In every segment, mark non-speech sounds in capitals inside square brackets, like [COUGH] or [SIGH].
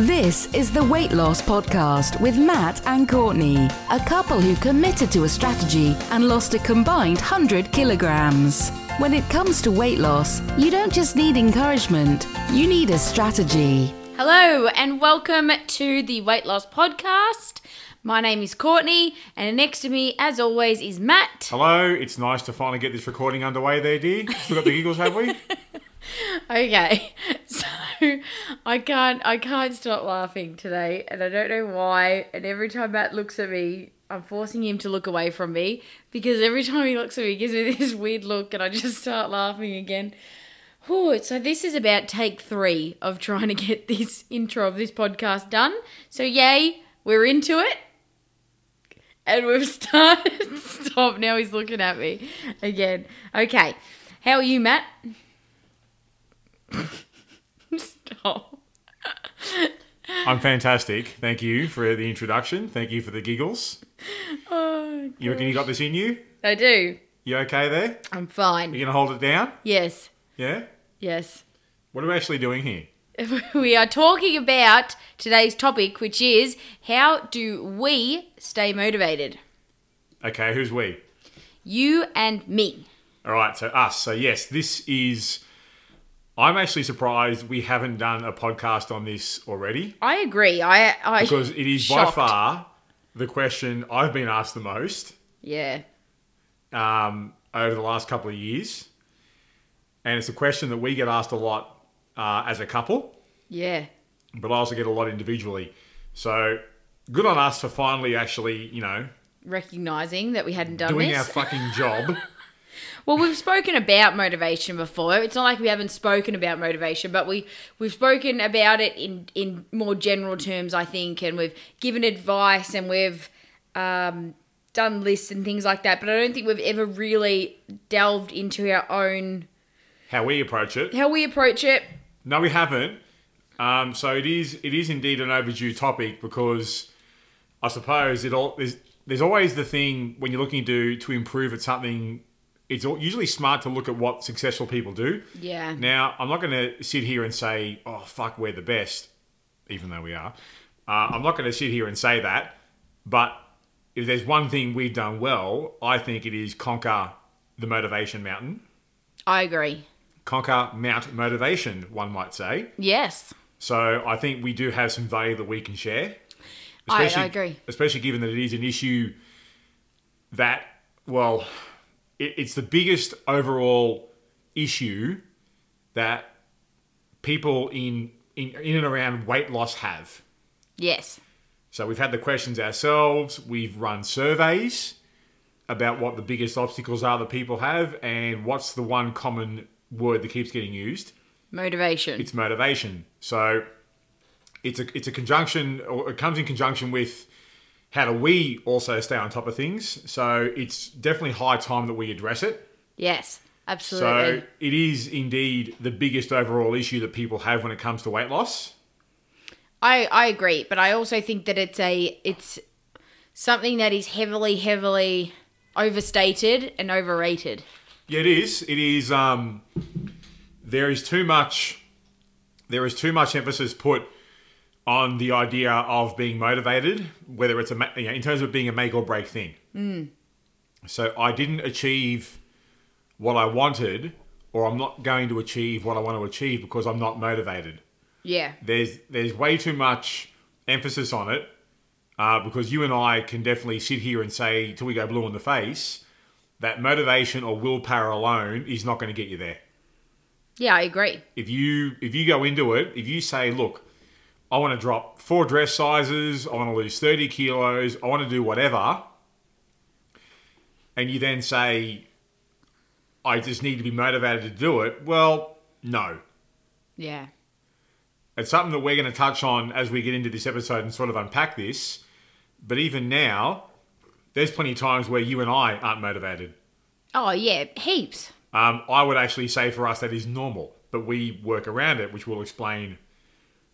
This is the Weight Loss Podcast with Matt and Courtney, a couple who committed to a strategy and lost a combined 100 kilograms. When it comes to weight loss, you don't just need encouragement, you need a strategy. Hello, and welcome to the Weight Loss Podcast. My name is Courtney, and next to me, as always, is Matt. Hello, it's nice to finally get this recording underway there, dear. Still got the giggles, have we? [LAUGHS] Okay, [LAUGHS] so I can't, I can't stop laughing today, and I don't know why. And every time Matt looks at me, I'm forcing him to look away from me because every time he looks at me, he gives me [LAUGHS] this weird look, and I just start laughing again. Whew, so this is about take three of trying to get [LAUGHS] this intro of this podcast done. So yay, we're into it. And we've started. Stop, now he's looking at me again. Okay. How are you, Matt? [LAUGHS] Stop. I'm fantastic. Thank you for the introduction. Thank you for the giggles. Oh, You reckon you got this in you? I do. You okay there? I'm fine. You gonna hold it down? Yes. Yeah? Yes. What are we actually doing here? [LAUGHS] We are talking about today's topic, which is how do we stay motivated? Okay, who's we? You and me. All right, so us. So yes, this is. I'm actually surprised we haven't done a podcast on this already I agree. I, I because it is shocked. by far the question I've been asked the most Yeah. um, over the last couple of years, and it's a question that we get asked a lot uh, as a couple. Yeah. but I also get a lot individually. So good on us for finally actually, you know, Recognizing that we hadn't done doing our fucking job. [LAUGHS] Well, we've spoken about motivation before. It's not like we haven't spoken about motivation, but we we've spoken about it in in more general terms, I think, and we've given advice and we've um, done lists and things like that. But I don't think we've ever really delved into our own How we approach it. how we approach it. No, we haven't. Um, so it is it is indeed an overdue topic because I suppose it all there's there's always the thing when you're looking to to improve at something. It's usually smart to look at what successful people do. Yeah. Now, I'm not going to sit here and say, "Oh fuck, we're the best," even though we are. Uh, I'm not going to sit here and say that. But if there's one thing we've done well, I think it is conquer the motivation mountain. I agree. Conquer Mount Motivation, one might say. Yes. So I think we do have some value that we can share. I- I agree. Especially given that it is an issue that, well, it's the biggest overall issue that people in, in in and around weight loss have. Yes. So we've had the questions ourselves. We've run surveys about what the biggest obstacles are that people have, and what's the one common word that keeps getting used Motivation. it's motivation. So it's a it's a conjunction, or it comes in conjunction with how do we also stay on top of things. So it's definitely high time that we address it. yes. Absolutely. So it is indeed the biggest overall issue that people have when it comes to weight loss. I I agree, but I also think that it's a it's something that is heavily heavily overstated and overrated. Yeah, it is. It is. Um, there is too much. There is too much emphasis put on the idea of being motivated, whether it's a you know, in terms of being a make or break thing. So I didn't achieve what I wanted, or I'm not going to achieve what I want to achieve because I'm not motivated. Yeah. There's there's way too much emphasis on it uh, because you and I can definitely sit here and say till we go blue in the face that motivation or willpower alone is not going to get you there. Yeah, I agree. If you if you go into it, if you say, look, I want to drop four dress sizes, I want to lose 30 kilos, I want to do whatever, and you then say, I just need to be motivated to do it, well, no. Yeah. It's something that we're going to touch on as we get into this episode and sort of unpack this. But even now, there's plenty of times where you and I aren't motivated. Oh yeah, heaps. Um, I would actually say for us that is normal, but we work around it, which we'll explain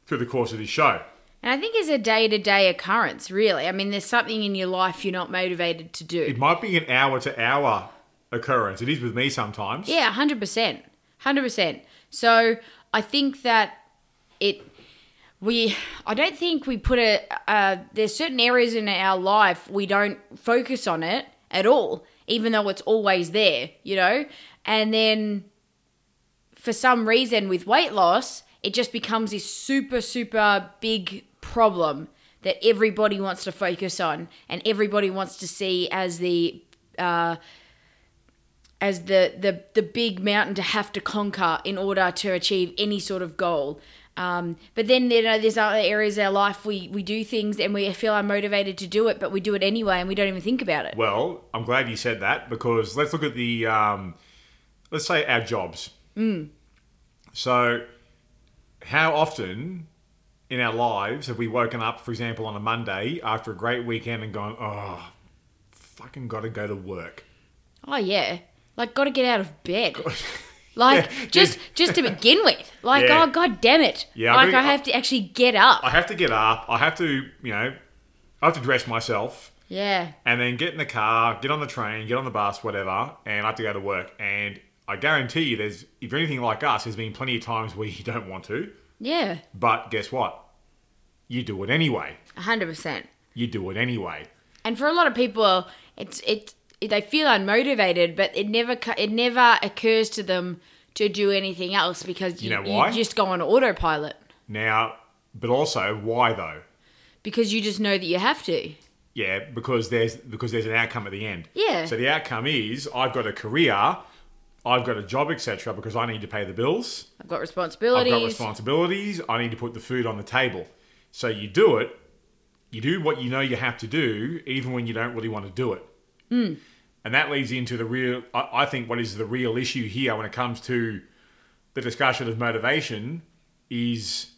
through the course of this show. And I think it's a day to day occurrence, really. I mean, there's something in your life you're not motivated to do. It might be an hour to hour occurrence. It is with me sometimes. Yeah, hundred percent, hundred percent. So I think that it. We, I don't think we put a. Uh, there's certain areas in our life we don't focus on it at all, even though it's always there, you know. And then, for some reason, with weight loss, it just becomes this super, super big problem that everybody wants to focus on and everybody wants to see as the uh, as the, the the big mountain to have to conquer in order to achieve any sort of goal. Um, but then you know there's other areas of our life we we do things and we feel unmotivated to do it, but we do it anyway and we don't even think about it. Well, I'm glad you said that because let's look at the um, let's say our jobs. So, how often in our lives have we woken up, for example, on a Monday after a great weekend and gone, "Oh, fucking got to go to work." Oh yeah, like got to get out of bed. [LAUGHS] Like Yeah, just just to begin with, like Yeah. oh god damn it! Yeah, I like. I have to actually get up. I have to get up. I have to, you know, I have to dress myself. yeah, and then get in the car, get on the train, get on the bus, whatever, and I have to go to work. And I guarantee you, there's if you're anything like us, there's been plenty of times where you don't want to, yeah, but guess what? You do it anyway. hundred percent. You do it anyway. And for a lot of people, it's it they feel unmotivated, but it never it never occurs to them to do anything else because you, You know why? you just go on autopilot Now, but also why though? because you just know that you have to. Yeah, because there's because there's an outcome at the end. Yeah. So the outcome is I've got a career, I've got a job, etc. Because I need to pay the bills. I've got responsibilities. I've got responsibilities. I need to put the food on the table. So you do it. You do what you know you have to do, even when you don't really want to do it. Mm. And that leads into the real, I, think, what is the real issue here when it comes to the discussion of motivation is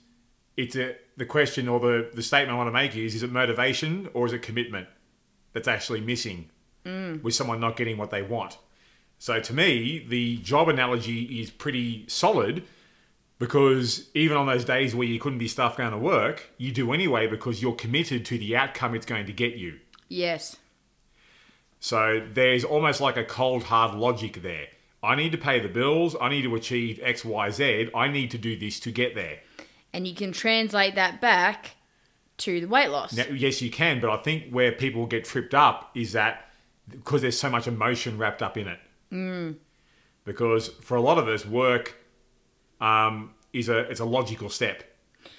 it's a, the question or the, the statement I want to make is is it motivation or is it commitment that's actually missing mm. with someone not getting what they want? So to me, the job analogy is pretty solid because even on those days where you couldn't be stuffed going to work, you do anyway because you're committed to the outcome it's going to get you. yes. So there's almost like a cold hard logic there. I need to pay the bills, I need to achieve X, Y, Z, I need to do this to get there. And you can translate that back to the weight loss. Now, yes, you can, but I think where people get tripped up is that because there's so much emotion wrapped up in it. Mm. Because for a lot of us, work um, is a it's a logical step.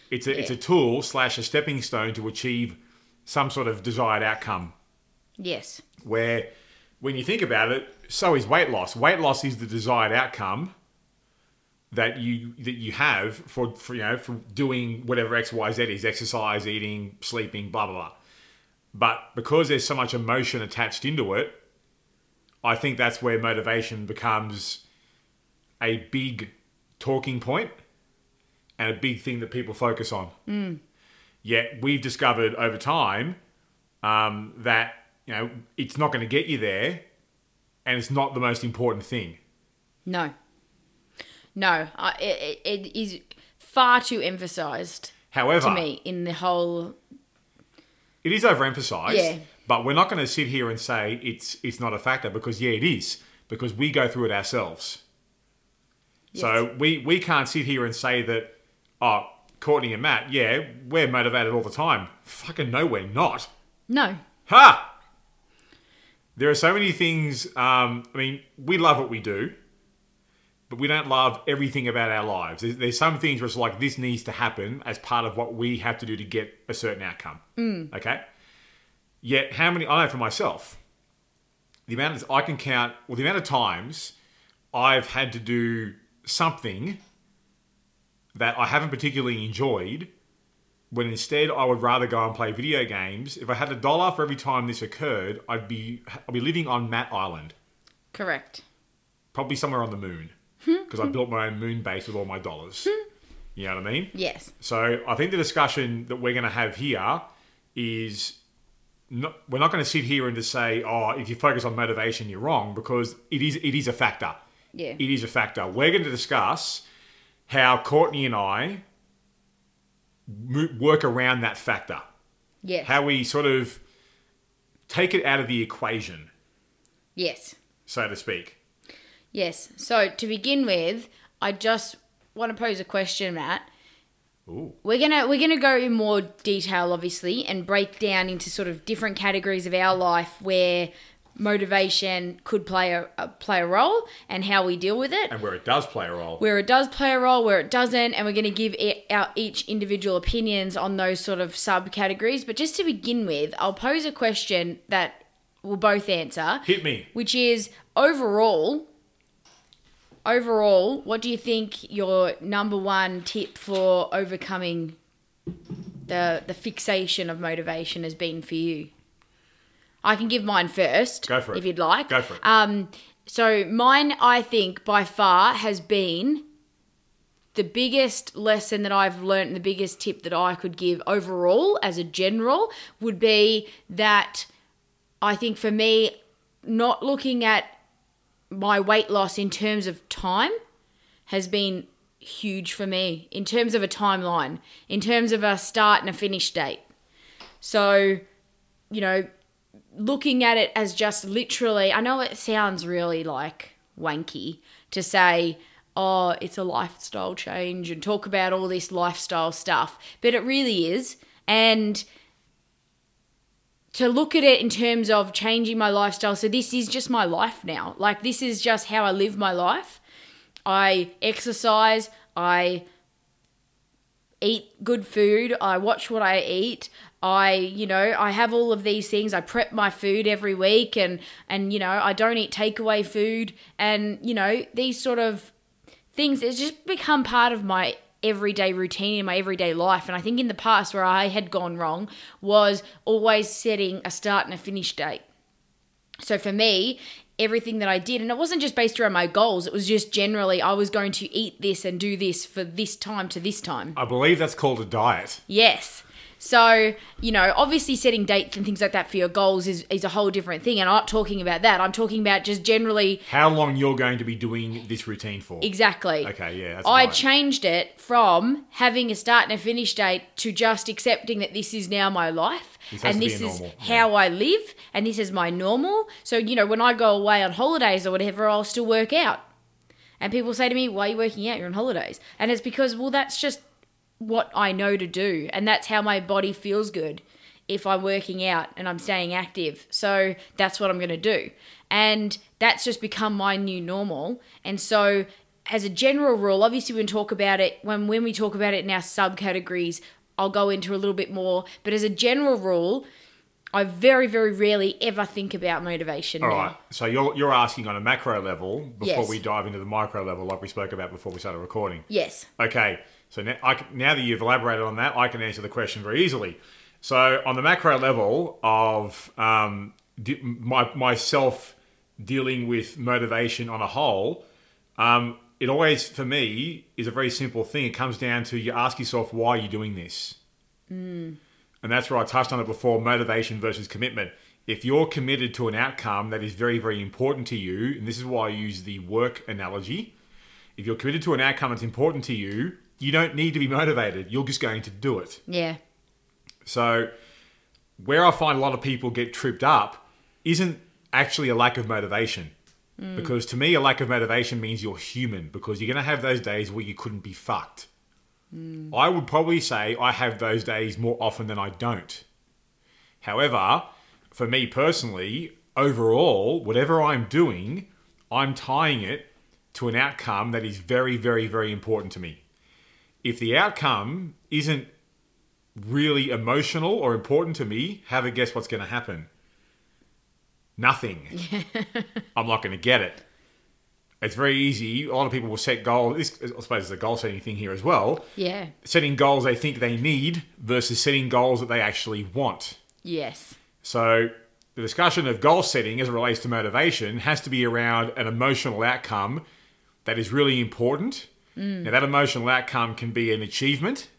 It's a it's a tool slash a stepping stone to achieve some sort of desired outcome. Yes. Where when you think about it, so is weight loss. Weight loss is the desired outcome that you that you have for, for you know for doing whatever X Y Z is exercise, eating, sleeping, blah blah blah. But because there's so much emotion attached into it, I think that's where motivation becomes a big talking point and a big thing that people focus on. Yet we've discovered over time um, that you know it's not going to get you there, and it's not the most important thing. No. No. I it, it it is far too emphasized However, to me in the whole. it is overemphasized. Yeah. But we're not going to sit here and say it's it's not a factor because yeah, it is because we go through it ourselves. So we we can't sit here and say that oh Courtney and Matt, yeah, we're motivated all the time. Fucking no, we're not. No. Ha! There are so many things. Um, I mean, we love what we do, but we don't love everything about our lives. There's, there's some things where it's like this needs to happen as part of what we have to do to get a certain outcome. Okay. Yet, how many? I know for myself, the amount of I can count. Well, the amount of times I've had to do something that I haven't particularly enjoyed when instead I would rather go and play video games. If I had a dollar for every time this occurred, I'd be I'd be living on Matt Island, Correct. probably somewhere on the moon, hmm. because I built my own moon base with all my dollars. Hmm. You know what I mean? Yes. So I think the discussion that we're going to have here is not, we're not going to sit here and just say, oh, if you focus on motivation, you're wrong, because it is it is a factor. Yeah. it is a factor. We're going to discuss how Courtney and I work around that factor. Yes. How we sort of take it out of the equation, yes. so to speak. Yes. So to begin with, I just want to pose a question, Matt. Ooh. We're gonna we're gonna go in more detail, obviously, and break down into sort of different categories of our life where motivation could play a, a play a role and how we deal with it. And where it does play a role. where it does play a role, where it doesn't, and we're going to give it, our each individual opinions on those sort of subcategories. But just to begin with, I'll pose a question that we'll both answer, Hit me. which is overall. Overall, what do you think your number one tip for overcoming the the fixation of motivation has been for you? I can give mine first, Go for it. if you'd like. Go for it. Um, so mine, I think, by far has been the biggest lesson that I've learned, and the biggest tip that I could give overall as a general would be that I think for me, not looking at my weight loss in terms of time has been huge for me in terms of a timeline, in terms of a start and a finish date. So, you know, looking at it as just literally, I know it sounds really like wanky to say, oh, it's a lifestyle change and talk about all this lifestyle stuff, but it really is. And to look at it in terms of changing my lifestyle, so this is just my life now. Like, this is just how I live my life. I exercise, I eat good food, I watch what I eat. I, you know, I have all of these things. I prep my food every week and and you know, I don't eat takeaway food and you know, these sort of things it's just become part of my everyday routine in my everyday life and I think in the past where I had gone wrong was always setting a start and a finish date. So for me, everything that I did, and it wasn't just based around my goals, it was just generally I was going to eat this and do this for this time to this time. I believe that's called a diet. Yes. So, you know, obviously setting dates and things like that for your goals is, is a whole different thing. And I'm not talking about that. I'm talking about just generally How long you're going to be doing this routine for? Exactly. Okay, yeah, I right. changed it from having a start and a finish date to just accepting that this is now my life This and this is normal, how I live and this is my normal. So, you know, when I go away on holidays or whatever, I'll still work out. And people say to me, Why are you working out? You're on holidays. And it's because, well, that's just what I know to do. And that's how my body feels good if I'm working out and I'm staying active. So that's what I'm going to do. And that's just become my new normal. And so, as a general rule, obviously, when we talk about it, when, when we talk about it in our subcategories, I'll go into a little bit more. But as a general rule, I very, very rarely ever think about motivation All now. right. So you're you're asking on a macro level before Yes. we dive into the micro level, like we spoke about before we started recording. Yes. Okay. So now, I now that you've elaborated on that, I can answer the question very easily. So on the macro level of um, my myself dealing with motivation on a whole, um, it always for me is a very simple thing. It comes down to you ask yourself why you're doing this. And that's where I touched on it before motivation versus commitment. If you're committed to an outcome that is very, very important to you, and this is why I use the work analogy, if you're committed to an outcome that's important to you, you don't need to be motivated. You're just going to do it. Yeah. So, where I find a lot of people get tripped up isn't actually a lack of motivation. Mm. Because to me, a lack of motivation means you're human because you're going to have those days where you couldn't be fucked. Mm. I would probably say I have those days more often than I don't. However, for me personally, overall, whatever I'm doing, I'm tying it to an outcome that is very, very, very important to me. If the outcome isn't really emotional or important to me, have a guess what's going to happen? Nothing. [LAUGHS] I'm not going to get it. It's very easy. A lot of people will set goals. This, I suppose, is a goal setting thing here as well. Yeah. Setting goals they think they need versus setting goals that they actually want. Yes. So the discussion of goal setting as it relates to motivation has to be around an emotional outcome that is really important. Now that emotional outcome can be an achievement.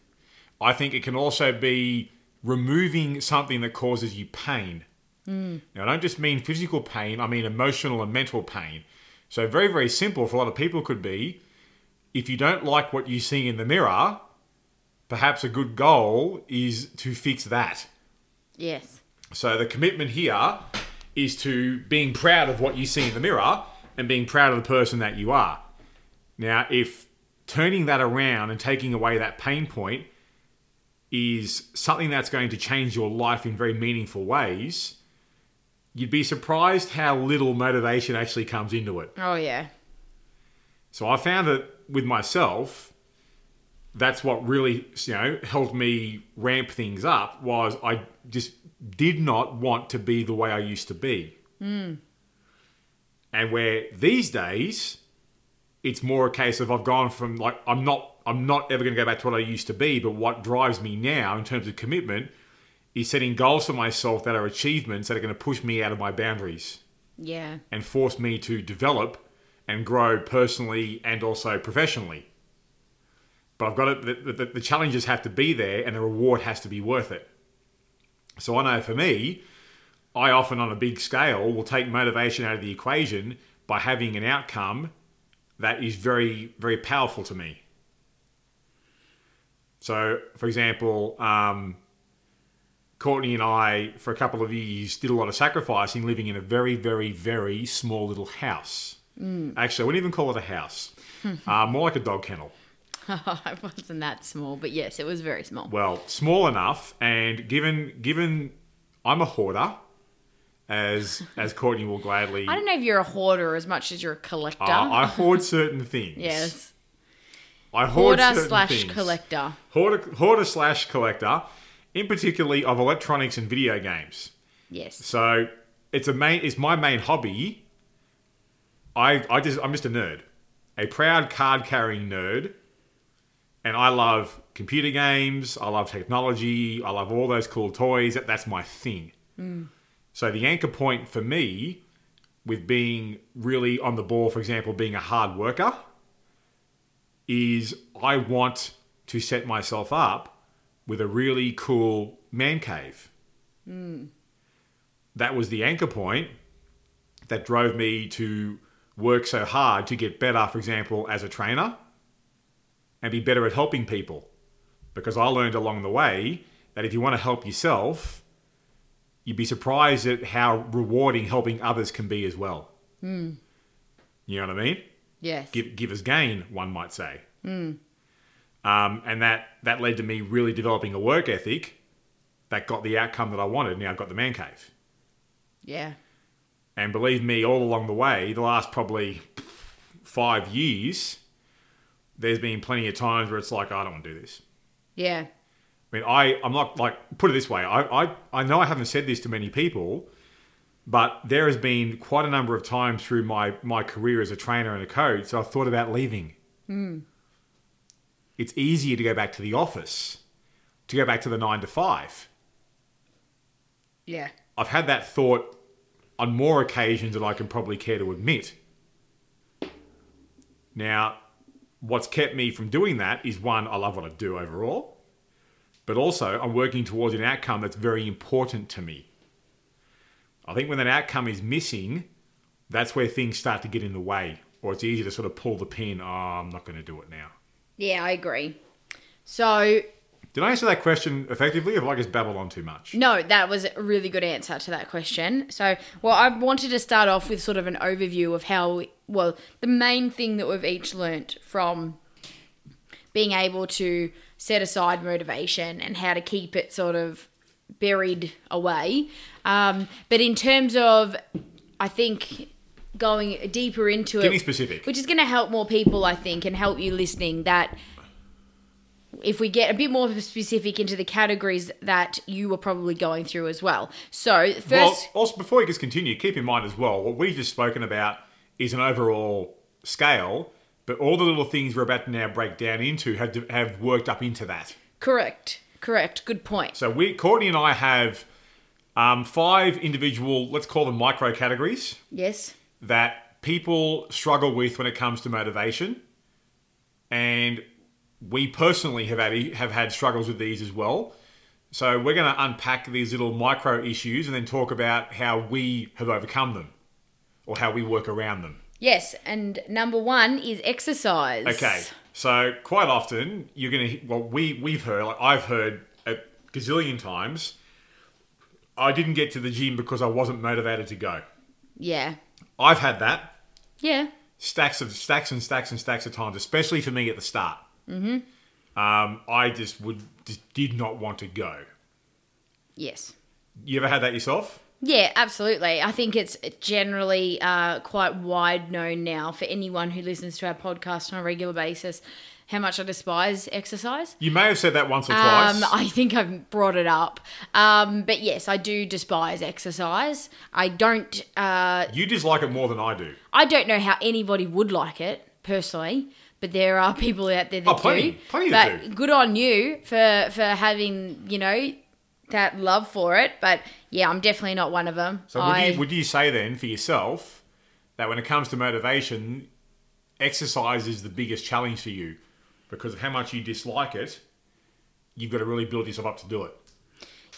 I think it can also be removing something that causes you pain. Now I don't just mean physical pain, I mean emotional and mental pain. So very, very simple for a lot of people could be if you don't like what you see in the mirror, perhaps a good goal is to fix that. Yes. So the commitment here is to being proud of what you see in the mirror and being proud of the person that you are. Now, if turning that around and taking away that pain point is something that's going to change your life in very meaningful ways, you'd be surprised how little motivation actually comes into it. Oh yeah. So I found that with myself, that's what really you know helped me ramp things up. Was I just did not want to be the way I used to be, hmm. and where these days it's more a case of I've gone from like I'm not I'm not ever going to go back to what I used to be, but what drives me now in terms of commitment is setting goals for myself that are achievements that are going to push me out of my boundaries Yeah. and force me to develop and grow personally and also professionally. But I've got to, the, the, the challenges have to be there and the reward has to be worth it. So I know for me, I often on a big scale will take motivation out of the equation by having an outcome that is very, very powerful to me. So, for example, um, Courtney and I, for a couple of years, did a lot of sacrificing living in a very, very, very small little house. Actually, I wouldn't even call it a house, [LAUGHS] uh, more like a dog kennel. [LAUGHS] it wasn't that small, but yes, it was very small. Well, small enough, and given given I'm a hoarder, as as Courtney will gladly. I don't know if you're a hoarder as much as you're a collector. Uh, I hoard certain things. yes. I hoard Hoarder slash things. collector. Hoarder, hoarder slash collector, in particularly of electronics and video games. Yes. So it's a main. It's my main hobby. I I just I'm just a nerd, a proud card carrying nerd, and I love computer games. I love technology. I love all those cool toys. That, that's my thing. So the anchor point for me, with being really on the ball, for example, being a hard worker, is I want to set myself up with a really cool man cave. Hmm. That was the anchor point that drove me to work so hard to get better, for example, as a trainer and be better at helping people. Because I learned along the way that if you want to help yourself, you'd be surprised at how rewarding helping others can be as well. You know what I mean? Yes. give, givers gain, one might say. Um, and that, that led to me really developing a work ethic that got the outcome that I wanted. Now I've got the man cave. yeah. And believe me, all along the way, the last probably five years, there's been plenty of times where it's like, I don't want to do this. Yeah. I mean, I, I'm not like, put it this way, I, I, I know I haven't said this to many people, but there has been quite a number of times through my, my career as a trainer and a coach, I've thought about leaving. Hmm. It's easier to go back to the office, to go back to the nine to five. Yeah. I've had that thought on more occasions than I can probably care to admit. Now, what's kept me from doing that is one, I love what I do overall, but also I'm working towards an outcome that's very important to me. I think when that outcome is missing, that's where things start to get in the way, or it's easy to sort of pull the pin, oh, I'm not going to do it now. Yeah, I agree. So, Did I answer that question effectively, or have I just babbled on too much? no, that was a really good answer to that question. So, well, I wanted to start off with sort of an overview of how, well, the main thing that we've each learnt from being able to set aside motivation and how to keep it sort of buried away. Um, but in terms of, I think, going deeper into Give it, me specific. which is going to help more people, I think, and help you listening. That if we get a bit more specific into the categories that you were probably going through as well. So first, Well, also before you just continue, keep in mind as well what we've just spoken about is an overall scale, but all the little things we're about to now break down into have have worked up into that. correct, correct, good point. So we, Courtney and I have um, five individual, let's call them micro categories Yes, that people struggle with when it comes to motivation, and we personally have had have had struggles with these as well. So we're going to unpack these little micro issues and then talk about how we have overcome them, or how we work around them. Yes, and number one is exercise. Okay, so quite often you're gonna well we we've heard like I've heard a gazillion times. I didn't get to the gym because I wasn't motivated to go. Yeah. I've had that Yeah. stacks of stacks and stacks and stacks of times, especially for me at the start. Mm-hmm. Um, I just would just did not want to go. Yes. You ever had that yourself? Yeah, absolutely. I think it's generally uh, quite wide known now for anyone who listens to our podcast on a regular basis how much I despise exercise. You may have said that once or twice. Um, I think I've brought it up. Um, but yes, I do despise exercise. I don't. Uh, you dislike it more than I do. I don't know how anybody would like it personally, but there are people out there that Oh, plenty- do. plenty but that do. good on you for for having you know that love for it. But yeah, I'm definitely not one of them. So would I, you would you say then for yourself that when it comes to motivation, exercise is the biggest challenge for you because of how much you dislike it? You've got to really build yourself up to do it.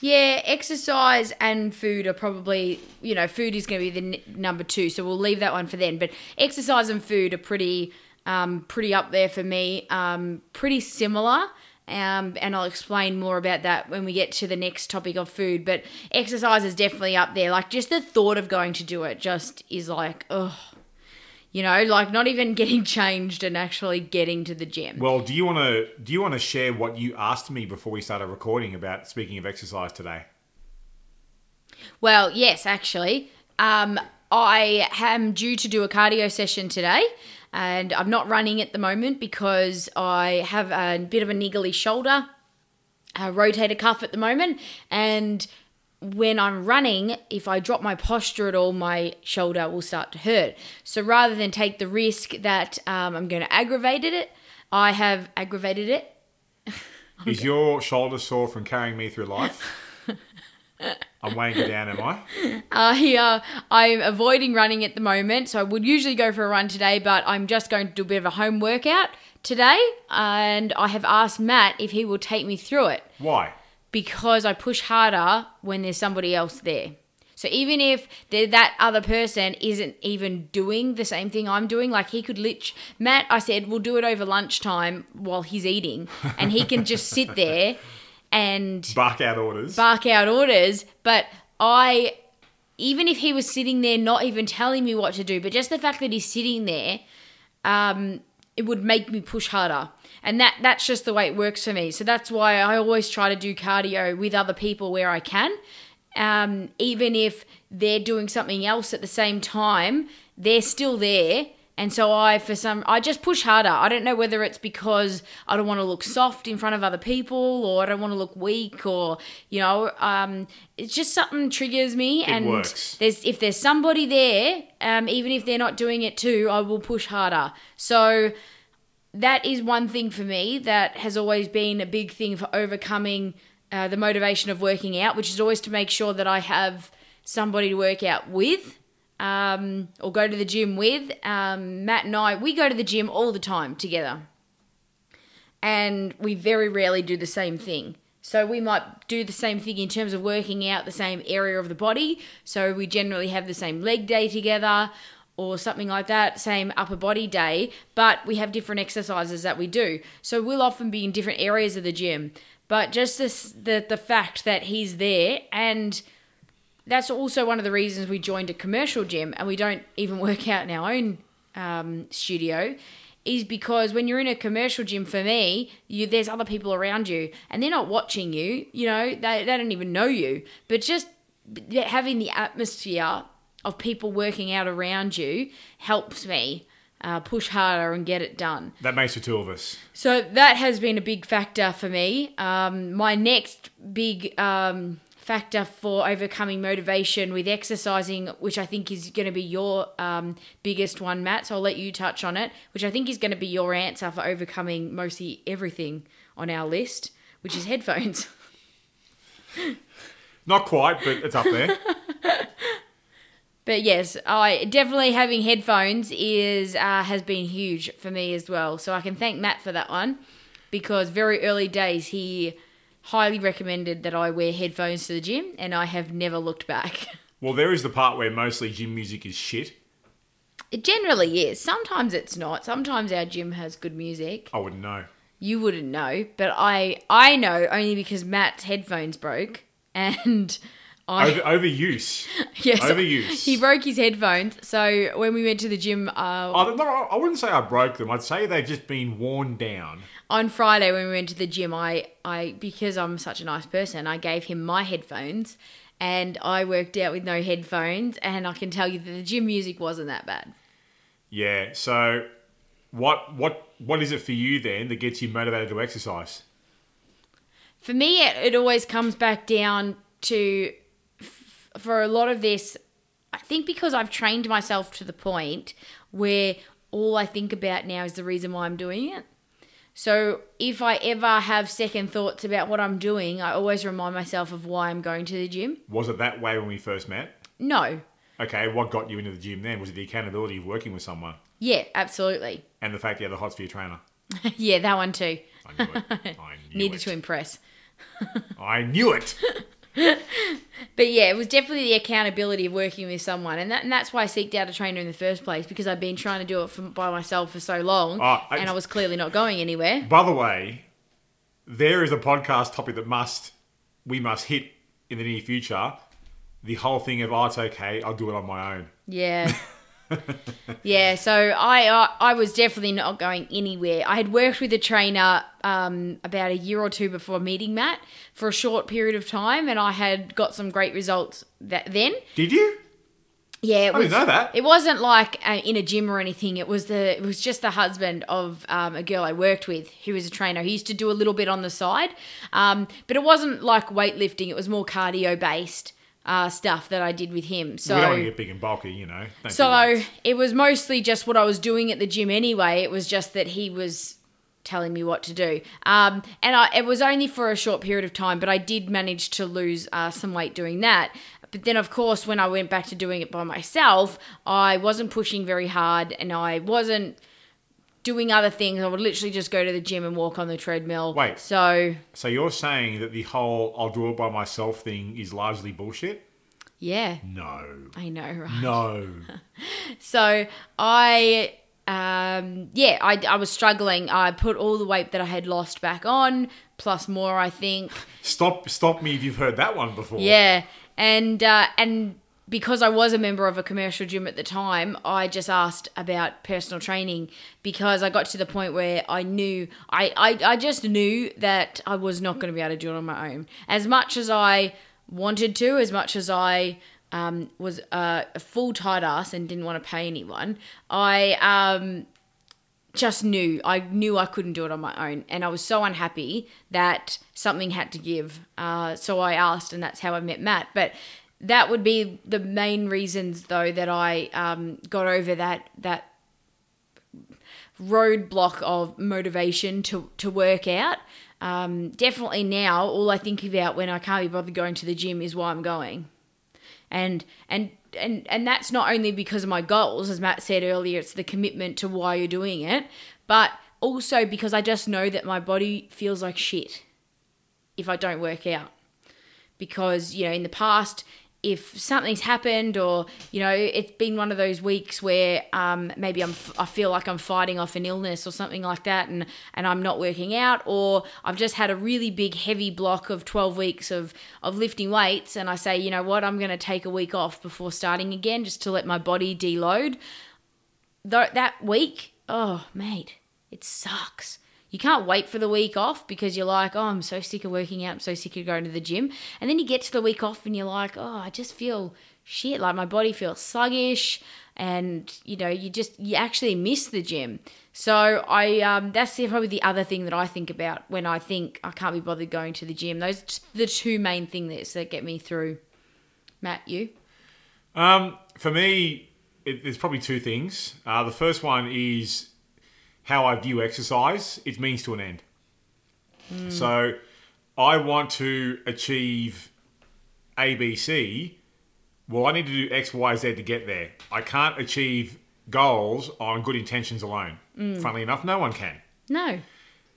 Yeah, exercise and food are probably, you know, food is going to be the n- number two, so we'll leave that one for then. But exercise and food are pretty, um, pretty up there for me. Um, pretty similar, um, and I'll explain more about that when we get to the next topic of food. But exercise is definitely up there. Like just the thought of going to do it just is like, ugh. You know, like not even [LAUGHS] getting changed and actually getting to the gym. Well, do you want to do you want to share what you asked me before we started recording about speaking of exercise today? Well, yes, actually. Um, I am due to do a cardio session today, and I'm not running at the moment because I have a bit of a niggly shoulder, a rotator cuff at the moment, and when I'm running, if I drop my posture at all, my shoulder will start to hurt. So rather than take the risk that um, I'm going to aggravate it, I have aggravated it. [LAUGHS] Is your shoulder sore from carrying me through life? [LAUGHS] I'm weighing you down, am I? Uh, I'm avoiding running at the moment, so I would usually go for a run today, but I'm just going to do a bit of a home workout today, and I have asked Matt if he will take me through it Why? because I push harder when there's somebody else there. So even if that other person isn't even doing the same thing I'm doing, like he could lich Matt, I said we'll do it over lunchtime while he's eating, and he can just sit there and Bark out orders. bark out orders, but I even if he was sitting there not even telling me what to do, but just the fact that he's sitting there, um, it would make me push harder. And that that's just the way it works for me. So that's why I always try to do cardio with other people where I can. Um, even if they're doing something else at the same time, they're still there. And so I, for some, I just push harder. I don't know whether it's because I don't want to look soft in front of other people, or I don't want to look weak, or you know, um, it's just something triggers me. and works. there's if there's somebody there, um, even if they're not doing it too, I will push harder. So that is one thing for me that has always been a big thing for overcoming uh, the motivation of working out, which is always to make sure that I have somebody to work out with um, or go to the gym with. Um, Matt and I, we go to the gym all the time together. And we very rarely do the same thing. So we might do the same thing in terms of working out the same area of the body. So we generally have the same leg day together or something like that, same upper body day, but we have different exercises that we do. So we'll often be in different areas of the gym. But just this, the the fact that he's there and that's also one of the reasons we joined a commercial gym and we don't even [LAUGHS] work out in our own um, studio is because when you're in a commercial gym for me you there's other people around you and they're not watching you you know they, they don't even know you but just having the atmosphere of people working out around you helps me uh, push harder and get it done That makes the two of us. so that has been a big factor for me. Um, my next big um, factor for overcoming motivation with exercising, which I think is going to be your um, biggest one, Matt. So I'll let you touch on it, which I think is going to be your answer for overcoming mostly everything on our list, which is headphones. [LAUGHS] Not quite, but it's up there. [LAUGHS] But yes, I definitely having headphones is uh, has been huge for me as well. So I can thank Matt for that one because very early days he highly recommended that I wear headphones to the gym, and I have never looked back. [LAUGHS] well, there is the part where mostly gym music is shit. It generally is. Sometimes it's not. Sometimes our gym has good music. I wouldn't know. You wouldn't know, but I I know only because Matt's headphones broke and [LAUGHS] I Over, overuse. [LAUGHS] yes, overuse. He broke his headphones. So when we went to the gym uh, I, no, I wouldn't say I broke them. I'd say they've just been worn down. On Friday when we went to the gym, I I because I'm such a nice person, I gave him my headphones. And I worked out with no headphones, and I can tell you that the gym music wasn't that bad. Yeah. So, what what what is it for you then that gets you motivated to exercise? for me it, it always comes back down to f- for a lot of this i think because i've trained myself to the point where all i think about now is the reason why i'm doing it so if i ever have second thoughts about what i'm doing i always remind myself of why i'm going to the gym Was it that way when we first met? no Okay, what got you into the gym then? Was it the accountability of working with someone yeah absolutely and the fact you had the hots for your trainer? [LAUGHS] yeah that one too I knew it. I [LAUGHS] knew needed it. to impress [LAUGHS] I knew it. [LAUGHS] But yeah, it was definitely the accountability of working with someone, and that and that's why I seeked out a trainer in the first place because I've been trying to do it for, by myself for so long, Oh, and I was clearly not going anywhere. By the way, there is a podcast topic that must we must hit in the near future. The whole thing of oh, it's okay, I'll do it on my own. Yeah. [LAUGHS] yeah, so I, I I was definitely not going anywhere. I had worked with a trainer um, about a year or two before meeting Matt for a short period of time, and I had got some great results that then. Did you? Yeah, it I was. didn't know that. It wasn't like uh, in a gym or anything. It was the. It was just the husband of um, a girl I worked with who was a trainer. He used to do a little bit on the side, um, but it wasn't like weightlifting. It was more cardio based uh, stuff that I did with him. So we don't want to get big and bulky, you know. Don't so it was mostly just what I was doing at the gym anyway. It was just that he was telling me what to do. Um, and I, it was only for a short period of time, but I did manage to lose uh, some weight doing that. But then, of course, when I went back to doing it by myself, I wasn't pushing very hard and I wasn't doing other things. I would literally just go to the gym and walk on the treadmill. Wait. So, So you're saying that the whole "I'll do it by myself" thing is largely bullshit? yeah, No, I know, right? no. [LAUGHS] So I, um, yeah, I, I was struggling. I put all the weight that I had lost back on, plus more, I think. [LAUGHS] stop, stop me if you've heard that one before. Yeah, and uh, and because I was a member of a commercial gym at the time, I just asked about personal training because I got to the point where I knew I I, I just knew that I was not going to be able to do it on my own. As much as I wanted to, as much as I um, was a full tight ass and didn't want to pay anyone, I um, just knew I knew I couldn't do it on my own, and I was so unhappy that something had to give. Uh, so I asked, and that's how I met Matt. But that would be the main reasons, though, that I um, got over that that roadblock of motivation to to work out. Um, definitely now, all I think about when I can't be bothered going to the gym is why I'm going and and and and that's not only because of my goals as matt said earlier it's the commitment to why you're doing it but also because i just know that my body feels like shit if i don't work out because you know in the past if something's happened or you know it's been one of those weeks where um, maybe I'm I feel like I'm fighting off an illness or something like that and and I'm not working out or I've just had a really big heavy block of 12 weeks of of lifting weights and I say you know what? I'm going to take a week off before starting again just to let my body deload. Th- that week oh mate it sucks you can't wait for the week off because you're like, oh, I'm so sick of working out. I'm so sick of going to the gym. And then you get to the week off and you're like, oh, I just feel shit. Like my body feels sluggish. And, you know, you just, you actually miss the gym. So I, um, that's probably the other thing that I think about when I think I can't be bothered going to the gym. Those the two main things that get me through. Matt, you? Um, for me, it, there's probably two things. Uh, the first one is how I view exercise, it means to an end. So I want to achieve ABC. Well, I need to do X, Y, Z to get there. I can't achieve goals on good intentions alone. Funnily enough, no one can. No.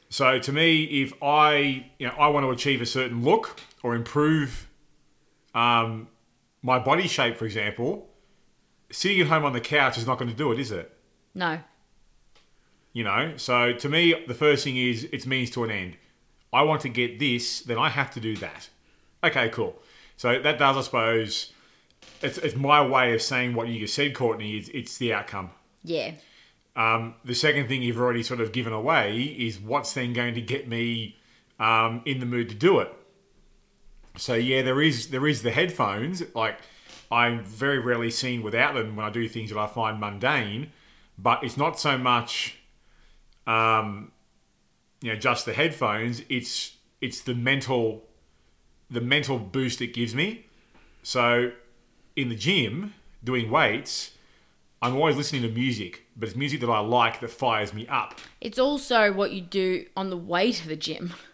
So to me, if I you know I want to achieve a certain look or improve um, my body shape, for example, sitting at home on the couch is not going to do it, is it? No. You know, so to me, the first thing is it's means to an end. I want to get this, then I have to do that. Okay, cool. So that does, I suppose, it's, it's my way of saying what you just said, Courtney. Is it's the outcome. Yeah. Um, the second thing you've already sort of given away is what's then going to get me um, in the mood to do it. So yeah, there is there is the headphones. Like I'm very rarely seen without them when I do things that I find mundane. But it's not so much, um, you know, just the headphones. It's it's the mental, the mental boost it gives me. So in the gym doing weights, I'm always listening to music, but it's music that I like that fires me up. It's also what you do on the way to the gym. [LAUGHS]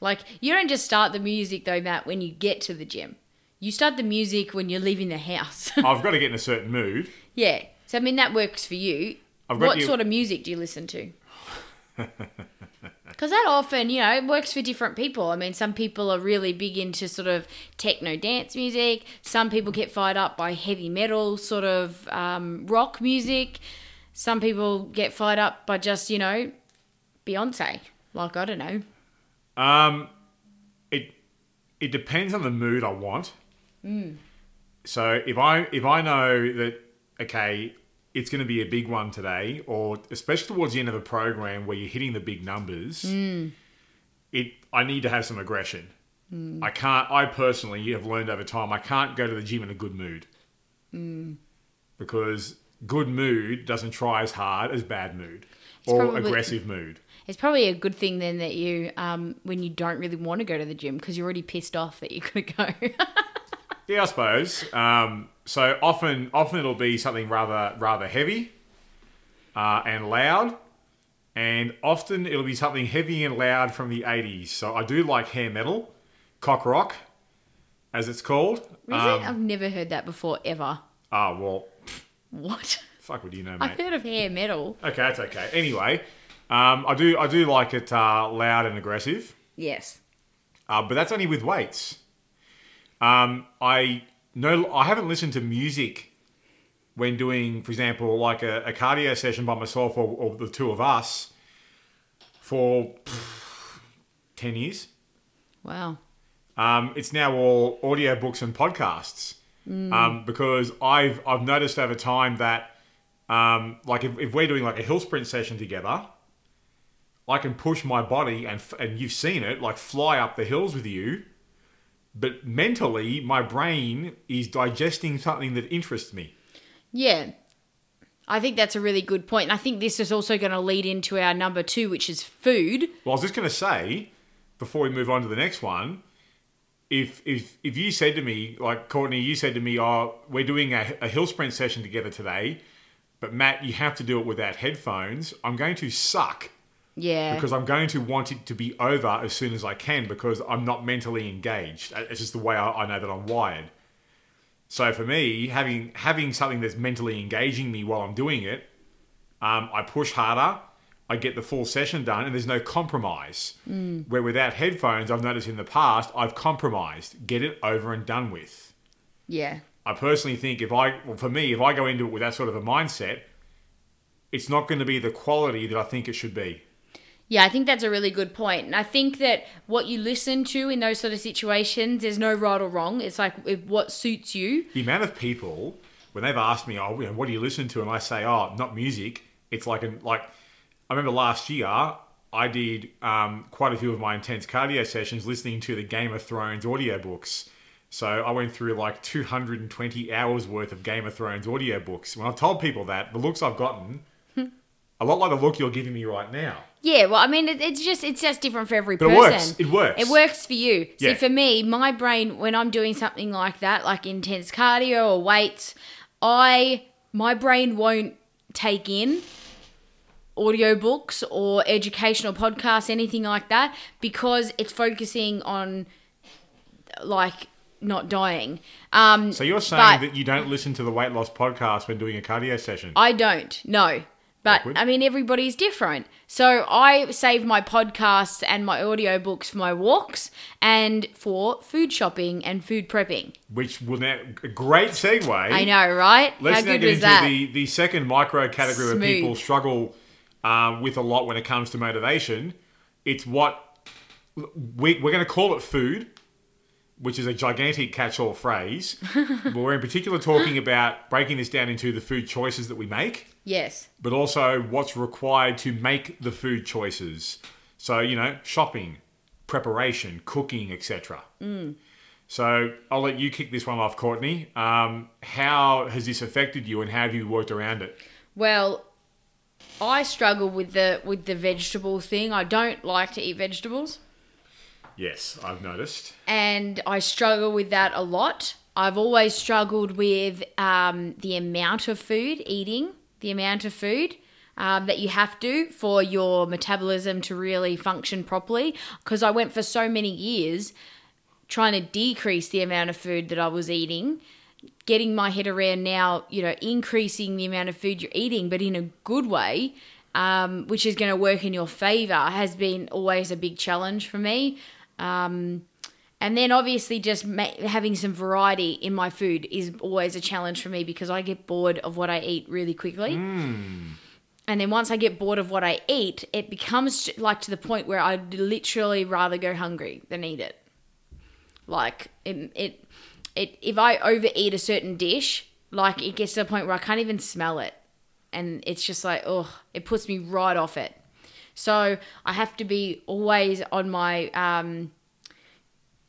Like, you don't just start the music, though, Matt, when you get to the gym. You start the music when you're leaving the house. [LAUGHS] I've got to get in a certain mood. yeah. So, I mean, that works for you. What you- sort of music do you listen to? [LAUGHS] Because that often, you know, it works for different people. I mean, some people are really big into sort of techno dance music. Some people get fired up by heavy metal, sort of um, rock music. Some people get fired up by just, you know, Beyonce. Like, I don't know. Um, it it depends on the mood I want. So if I if I know that okay, it's going to be a big one today, or especially towards the end of a program where you're hitting the big numbers, hmm. it I need to have some aggression. Hmm. I can't. I personally have learned over time I can't go to the gym in a good mood hmm. because good mood doesn't try as hard as bad mood or probably- aggressive mood. It's probably a good thing then that you, um, when you don't really want to go to the gym because you're already pissed off that you're going to go. [LAUGHS] Yeah, I suppose. Um, so often, often it'll be something rather rather heavy uh, and loud, and often it'll be something heavy and loud from the '80s. So I do like hair metal, cock rock, as it's called. Is Um. I've never heard that before, ever. Ah, well, What? [LAUGHS] fuck what do you know, mate? I've heard of hair metal. Okay, that's okay. Anyway, um, I do I do like it uh, loud and aggressive. Yes. Uh, but that's only with weights. Um, I no, I haven't listened to music when doing, for example, like a, a cardio session by myself or, or the two of us for pff, ten years. Wow. Um, it's now all audiobooks and podcasts um, because I've I've noticed over time that um, like if, if we're doing like a hill sprint session together, I can push my body and and you've seen it like fly up the hills with you, but mentally my brain is digesting something that interests me. Yeah. I think that's a really good point. And I think this is also going to lead into our number two, which is food. Well, I was just going to say before we move on to the next one, if if if you said to me like Courtney, you said to me, "Oh, we're doing a, a hill sprint session together today," but Matt, you have to do it without headphones. I'm going to suck Yeah. because I'm going to want it to be over as soon as I can because I'm not mentally engaged. It's just the way I, I know that I'm wired. So for me, having having something that's mentally engaging me while I'm doing it, um, I push harder. I get the full session done, and there's no compromise. Where without headphones, I've noticed in the past, I've compromised. Get it over and done with. yeah. I personally think if I, well, for me, if I go into it with that sort of a mindset, it's not going to be the quality that I think it should be. Yeah, I think that's a really good point. And I think that what you listen to in those sort of situations, there's no right or wrong. It's like what suits you. the amount of people when they've asked me, "Oh, you know, what do you listen to?" and I say, "Oh, not music." It's like an like I remember last year I did um, quite a few of my intense cardio sessions listening to the Game of Thrones audiobooks. So I went through like 220 hours worth of Game of Thrones audiobooks. When I've told people that, the looks I've gotten, a lot like the look you're giving me right now. Yeah, well, I mean, it, it's just it's just different for every But it person. works. It works. It works for you. See, Yeah. for me, my brain when I'm doing something like that, like intense cardio or weights, I my brain won't take in audiobooks or educational podcasts, anything like that, because it's focusing on like not dying. Um, So you're saying that you don't listen to the weight loss podcast when doing a cardio session? I don't. No. But Awkward. I mean, everybody's different. So I save my podcasts and my audiobooks for my walks and for food shopping and food prepping. Which will now a great segue. I know, right? Let's How now good get was into that? the, the second micro category where Smooth. people struggle um, with a lot when it comes to motivation. It's what we, we're going to call it food, which is a gigantic catch all phrase. [LAUGHS] but we're in particular talking about breaking this down into the food choices that we make, yes. but also what's required to make the food choices. So, you know, shopping, preparation, cooking, etc. So I'll let you kick this one off, Courtney. Um, how has this affected you, and how have you worked around it? Well, I struggle with the with the vegetable thing. I don't like to eat vegetables. Yes, I've noticed. and I struggle with that a lot. I've always struggled with um, the amount of food eating, the amount of food um, that you have to for your metabolism to really function properly. Because I went for so many years trying to decrease the amount of food that I was eating, getting my head around now, you know, increasing the amount of food you're eating, but in a good way. Um, which is going to work in your favor has been always a big challenge for me. Um, and then obviously just ma- having some variety in my food is always a challenge for me because I get bored of what I eat really quickly. And then once I get bored of what I eat, it becomes like to the point where I'd literally rather go hungry than eat it. Like it, it, it if I overeat a certain dish, like it gets to the point where I can't even smell it, and it's just like oh, it puts me right off it. So I have to be always on my um,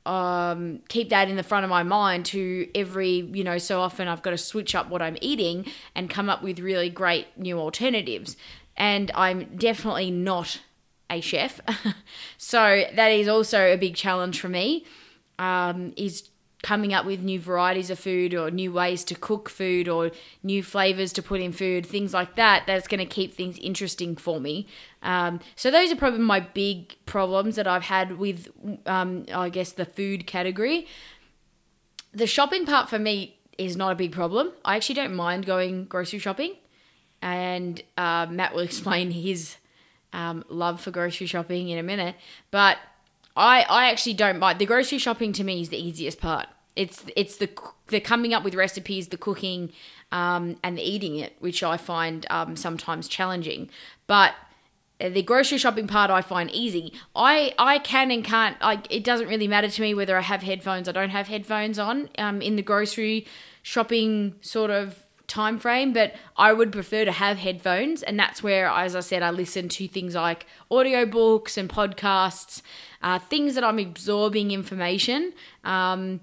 um, keep that in the front of my mind to every you know so often I've got to switch up what I'm eating and come up with really great new alternatives. And I'm definitely not a chef, [LAUGHS] so that is also a big challenge for me. Um, is coming up with new varieties of food or new ways to cook food or new flavors to put in food, things like that, that's going to keep things interesting for me. Um, so, those are probably my big problems that I've had with, um, I guess, the food category. The shopping part for me is not a big problem. I actually don't mind going grocery shopping. And uh, Matt will [LAUGHS] explain his um, love for grocery shopping in a minute. But I, I actually don't mind. The grocery shopping to me is the easiest part. It's it's the the coming up with recipes, the cooking, um, and the eating it, which I find um, sometimes challenging. But the grocery shopping part I find easy. I I can and can't. Like it doesn't really matter to me whether I have headphones. I don't have headphones on um, in the grocery shopping sort of time frame but i would prefer to have headphones and that's where as i said i listen to things like audiobooks and podcasts uh, things that i'm absorbing information um,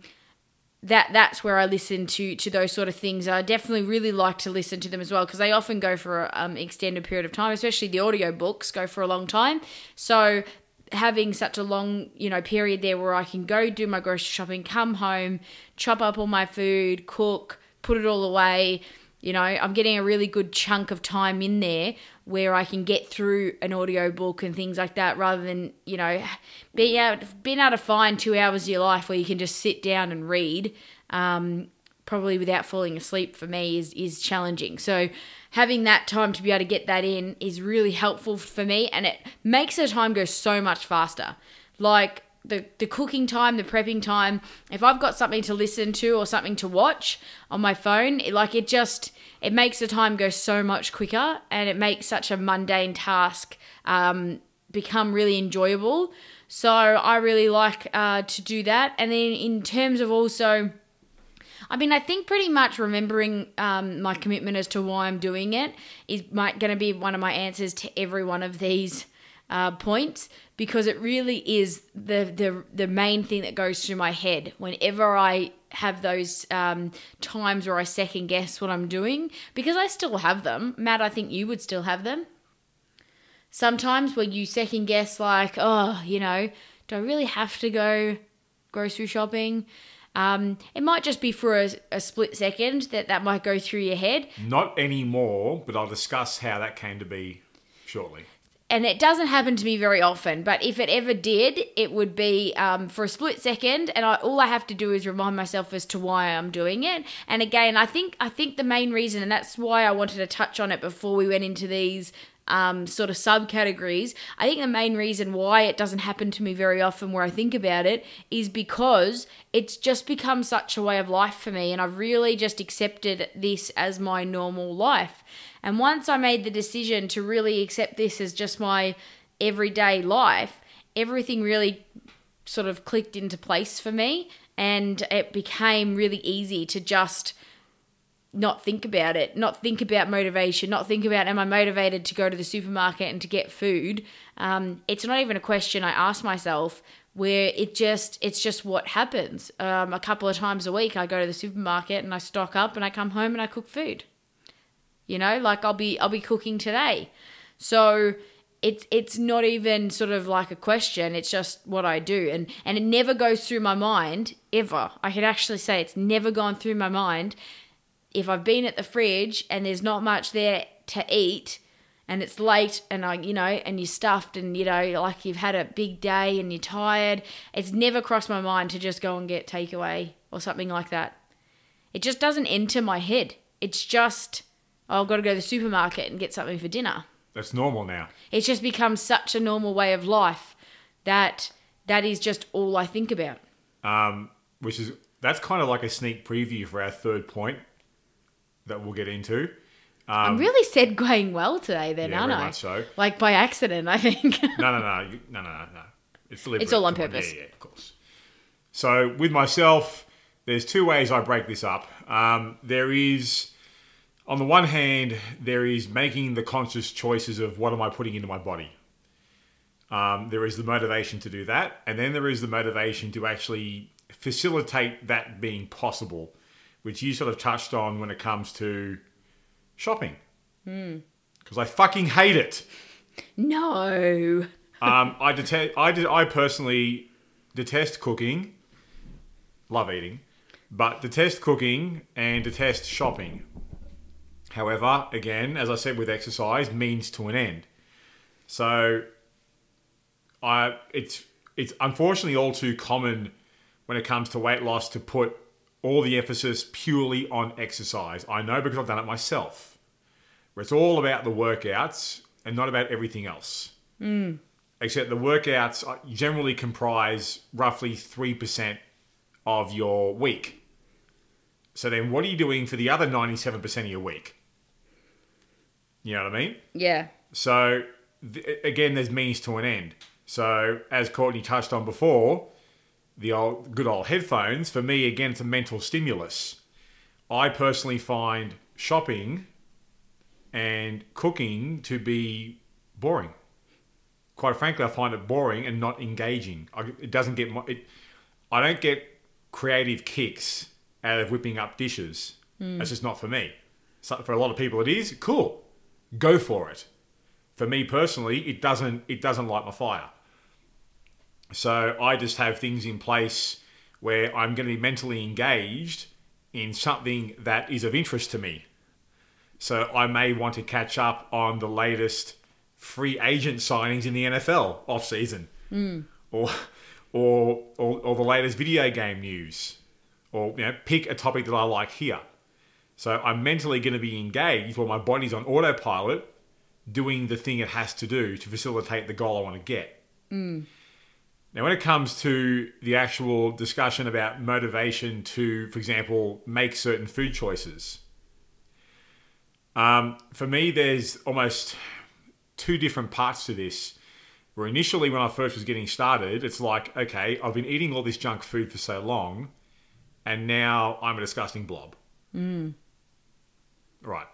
that that's where I listen to to those sort of things. I definitely really like to listen to them as well because they often go for an um, extended period of time, especially the audio books go for a long time. So having such a long you know period there where I can go do my grocery shopping, come home, chop up all my food, cook, put it all away. You know, I'm getting a really good chunk of time in there where I can get through an audiobook and things like that rather than, you know, being able, being able to find two hours of your life where you can just sit down and read, um, probably without falling asleep for me is, is challenging. So having that time to be able to get that in is really helpful for me and it makes the time go so much faster. Like the, the cooking time, the prepping time, if I've got something to listen to or something to watch on my phone, it, like it just it makes the time go so much quicker and it makes such a mundane task um, become really enjoyable. So I really like uh, to do that. And then in terms of also, I mean, I think pretty much remembering um, my commitment as to why I'm doing it is going to be one of my answers to every one of these uh, points because it really is the, the the main thing that goes through my head whenever I have those um, times where I second guess what I'm doing because I still have them. Matt, I think you would still have them. Sometimes where you second guess, like, oh, you know, do I really have to go grocery shopping? Um, it might just be for a, a split second that that might go through your head. Not anymore, but I'll discuss how that came to be shortly. And it doesn't happen to me very often, but if it ever did, it would be um, for a split second, and I, all I have to do is remind myself as to why I'm doing it. And again, I think I think the main reason, and that's why I wanted to touch on it before we went into these um, sort of subcategories. I think the main reason why it doesn't happen to me very often, where I think about it, is because it's just become such a way of life for me, and I've really just accepted this as my normal life. And once I made the decision to really accept this as just my everyday life, everything really sort of clicked into place for me. And it became really easy to just not think about it, not think about motivation, not think about am I motivated to go to the supermarket and to get food. Um, it's not even a question I ask myself where it just it's just what happens. Um, a couple of times a week, I go to the supermarket and I stock up, and I come home and I cook food. You know, like I'll be I'll be cooking today. So it's it's not even sort of like a question, it's just what I do. And and it never goes through my mind ever. I could actually say it's never gone through my mind if I've been at the fridge and there's not much there to eat and it's late and I you know and you're stuffed and you know like you've had a big day and you're tired, it's never crossed my mind to just go and get takeaway or something like that. It just doesn't enter my head. It's just oh, I've got to go to the supermarket and get something for dinner. That's normal now. It's just become such a normal way of life that that is just all I think about. Um, which is that's kind of like a sneak preview for our third point that we'll get into. I'm really segueing well today, then, Um, yeah, aren't very I? much so. Like by accident, I think. [LAUGHS] No, no, no, [LAUGHS] no, no, no, no. It's deliberate. It's all on purpose. Yeah, yeah, of course. So with myself, there's two ways I break this up. Um, there is, on the one hand, there is making the conscious choices of what am I putting into my body. Um, there is the motivation to do that, and then there is the motivation to actually facilitate that being possible, which you sort of touched on when it comes to shopping. Because I fucking hate it. no. Um, I detest. I did. I personally detest cooking. Love eating, but detest cooking and detest shopping. However, again, as I said with exercise, means to an end. So, I it's it's unfortunately all too common when it comes to weight loss to put all the emphasis purely on exercise. I know because I've done it myself, where it's all about the workouts and not about everything else hmm. except the workouts uh, generally comprise roughly 3% of your week. So then what are you doing for the other 97% of your week? You know what I mean? Yeah. So th- again, there's means to an end. So as Courtney touched on before, the old good old headphones for me again, it's a mental stimulus. I personally find shopping and cooking to be boring. Quite frankly, I find it boring and not engaging. I, it doesn't get my. It, I don't get creative kicks out of whipping up dishes. Hmm. That's just not for me. So for a lot of people, it is cool. Go for it. For me personally, it doesn't. It doesn't light my fire. So I just have things in place where I'm going to be mentally engaged in something that is of interest to me. So I may want to catch up on the latest free agent signings in the NFL off season, hmm. or, or or or the latest video game news, or you know pick a topic that I like here. So I'm mentally going to be engaged while my body's on autopilot, doing the thing it has to do to facilitate the goal I want to get. Hmm. Now, when it comes to the actual discussion about motivation to, for example, make certain food choices, um, for me, there's almost two different parts to this. Where initially, when I first was getting started, it's like, okay, I've been eating all this junk food for so long, and now I'm a disgusting blob. Right.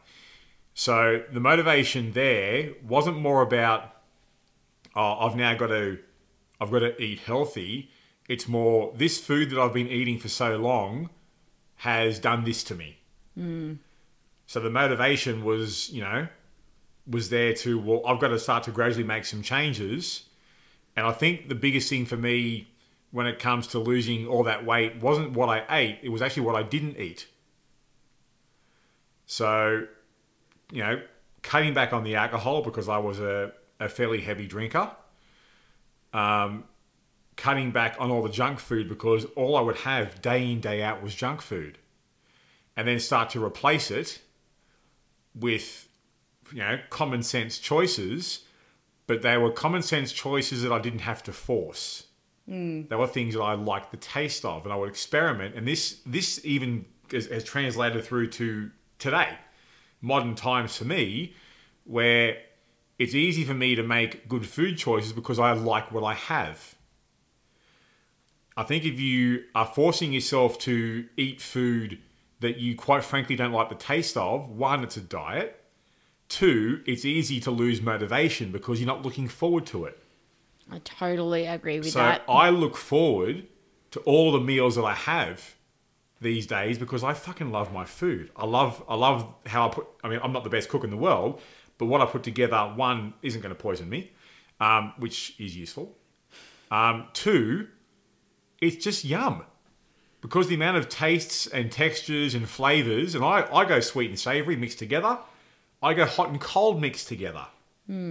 So the motivation there wasn't more about, oh, I've now got to, I've got to eat healthy. It's more this food that I've been eating for so long has done this to me. Hmm. So the motivation was, you know, was there to well, I've got to start to gradually make some changes. And I think the biggest thing for me when it comes to losing all that weight wasn't what I ate; it was actually what I didn't eat. So, you know, cutting back on the alcohol because I was a, a fairly heavy drinker. Um, cutting back on all the junk food because all I would have day in day out was junk food, and then start to replace it with you know common sense choices, but they were common sense choices that I didn't have to force. They were things that I liked the taste of, and I would experiment. And this this even has, has translated through to today, modern times for me, where it's easy for me to make good food choices because I like what I have. I think if you are forcing yourself to eat food that you quite frankly don't like the taste of, one, it's a diet. Two, it's easy to lose motivation because you're not looking forward to it. I totally agree with So that. I look forward to all the meals that I have these days because I fucking love my food. I love I love how I put. I mean, I'm not the best cook in the world, but what I put together, one isn't going to poison me, um, which is useful. Um, two, it's just yum because the amount of tastes and textures and flavors, and I, I go sweet and savory mixed together. I go hot and cold mixed together.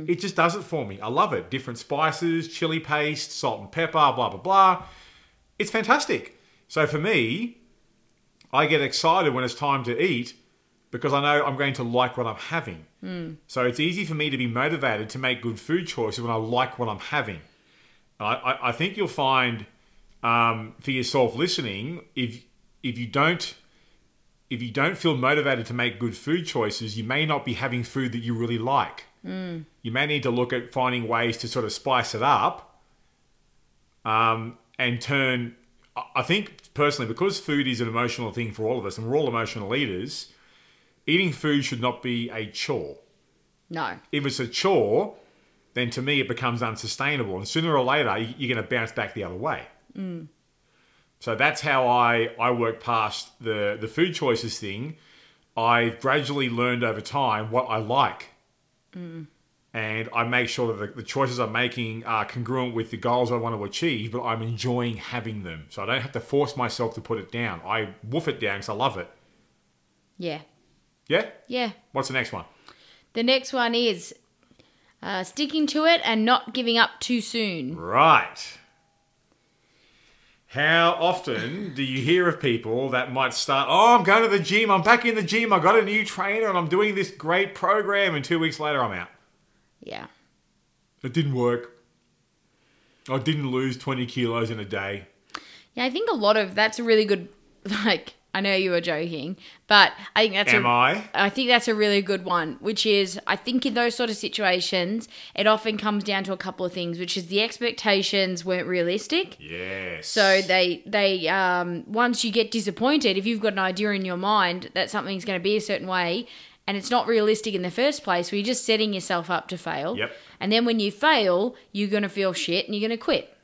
It just does it for me. I love it. Different spices, chili paste, salt and pepper, blah, blah, blah. It's fantastic. So for me, I get excited when it's time to eat because I know I'm going to like what I'm having. So it's easy for me to be motivated to make good food choices when I like what I'm having. I, I, I think you'll find um, for yourself listening, if if you don't if you don't feel motivated to make good food choices, you may not be having food that you really like. You may need to look at finding ways to sort of spice it up um, and turn. I think personally, because food is an emotional thing for all of us, and we're all emotional eaters, eating food should not be a chore. no. If it's a chore, then to me it becomes unsustainable, and sooner or later you- you're going to bounce back the other way. Mm. So that's how I I work past the the food choices thing. I've gradually learned over time what I like. Mm. And I make sure that the, the choices I'm making are congruent with the goals I want to achieve, but I'm enjoying having them. So I don't have to force myself to put it down. I woof it down because I love it. Yeah. Yeah? Yeah. What's the next one? The next one is uh, sticking to it and not giving up too soon. Right. How often do you hear of people that might start, oh, I'm going to the gym, I'm back in the gym, I got a new trainer, and I'm doing this great program, and two weeks later I'm out? Yeah. It didn't work. I didn't lose 20 kilos in a day. Yeah, I think a lot of that's a really good [LAUGHS] like I know you were joking, but I think that's Am a, I? I think that's a really good one, which is I think in those sort of situations, it often comes down to a couple of things, which is the expectations weren't realistic. Yes. So they they um, once you get disappointed, if you've got an idea in your mind that something's going to be a certain way, and it's not realistic in the first place, well, you're just setting yourself up to fail. Yep. And then when you fail, you're going to feel shit and you're going to quit.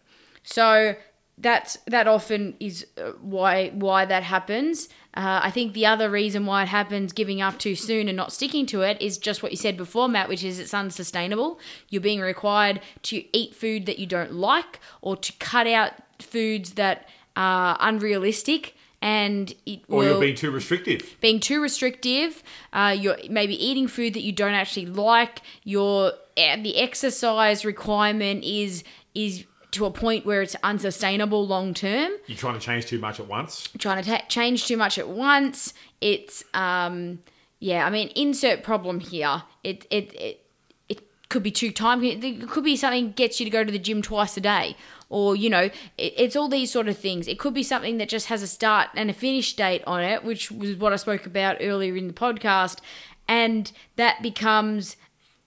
So that's that often is uh, why why that happens. Uh, I think the other reason why it happens, giving up too soon and not sticking to it, is just what you said before, Matt, which is it's unsustainable. You're being required to eat food that you don't like, or to cut out foods that are unrealistic, and it or will you're being too restrictive. being too restrictive. Uh, you're maybe eating food that you don't actually like. Your eh, the exercise requirement is is to a point where it's unsustainable long term. You're trying to change too much at once. Trying to ta- change too much at once. It's um yeah. I mean, insert problem here. It it it. It could be too time. It could be something gets you to go to the gym twice a day, or you know, it, it's all these sort of things. It could be something that just has a start and a finish date on it, which was what I spoke about earlier in the podcast, and that becomes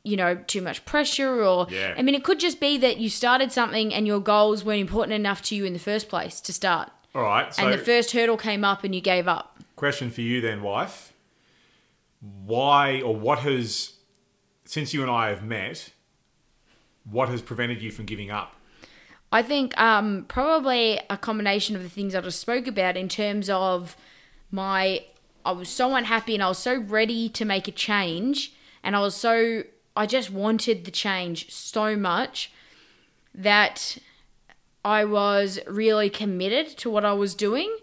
you know too much pressure or Yeah. i mean it could just be that you started something and your goals weren't important enough to you in the first place to start All right. So and the first hurdle came up and you gave up question for you then, wife. Why or what has, since you and I have met, what has prevented you from giving up? I think um, probably a combination of the things I just spoke about in terms of my. I was so unhappy and I was so ready to make a change, and I was so. I just wanted the change so much that I was really committed to what I was doing.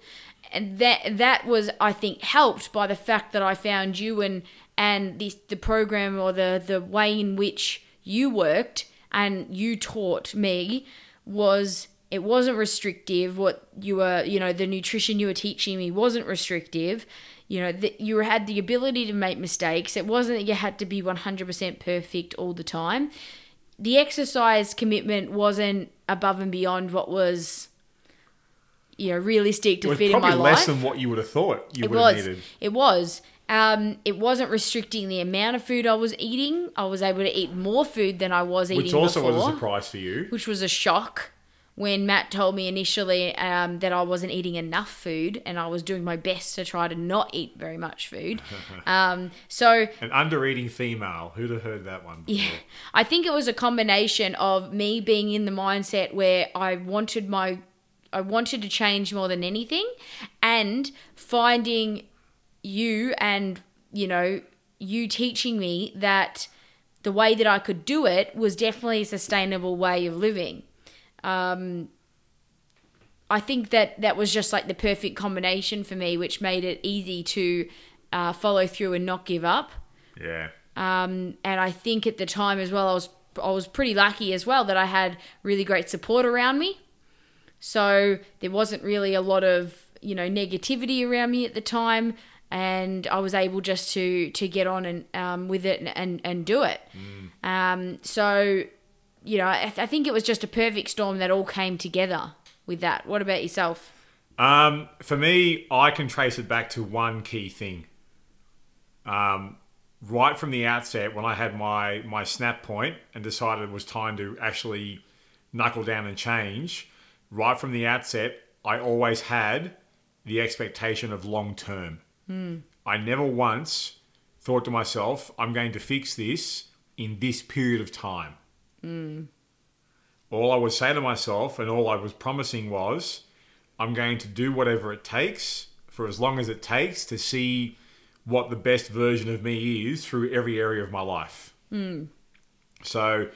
And that that was, I think, helped by the fact that I found you and and the the program or the the way in which you worked and you taught me was it wasn't restrictive what you were you know the nutrition you were teaching me wasn't restrictive you know that you had the ability to make mistakes it wasn't that you had to be 100% perfect all the time the exercise commitment wasn't above and beyond what was you know realistic to It was fit in probably my less life than what you would have thought you it would have needed. It was. Um, it wasn't restricting the amount of food I was eating. I was able to eat more food than I was eating Which also before, was a surprise for you. which was a shock when Matt told me initially um, that I wasn't eating enough food and I was doing my best to try to not eat very much food. [LAUGHS] um, so An under eating female. Who'd have heard that one? Before? yeah, I think it was a combination of me being in the mindset where I wanted my I wanted to change more than anything and finding you and you know you teaching me that the way that I could do it was definitely a sustainable way of living. Um, I think that that was just like the perfect combination for me, which made it easy to uh, follow through and not give up. Yeah. Um, and I think at the time as well, I was I was pretty lucky as well that I had really great support around me. So there wasn't really a lot of you know negativity around me at the time, and I was able just to to get on and um, with it and and, and do it. Um, so you know, I, I think it was just a perfect storm that all came together with that. What about yourself? Um, for me, I can trace it back to one key thing. Um, right from the outset, when I had my my snap point and decided it was time to actually knuckle down and change, right from the outset, I always had the expectation of long term. I never once thought to myself, "I'm going to fix this in this period of time." All I would say to myself, and all I was promising was, I'm going to do whatever it takes for as long as it takes to see what the best version of me is through every area of my life. So,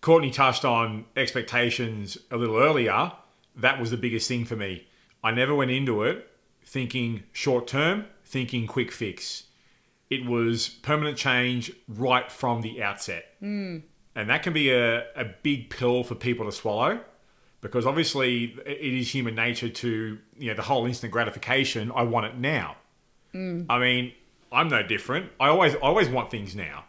Courtney touched on expectations a little earlier. That was the biggest thing for me. I never went into it thinking short term, thinking quick fix. It was permanent change right from the outset. And that can be a, a big pill for people to swallow because obviously it is human nature to, you know, the whole instant gratification, I want it now. Mm. I mean, I'm no different. I always I always want things now.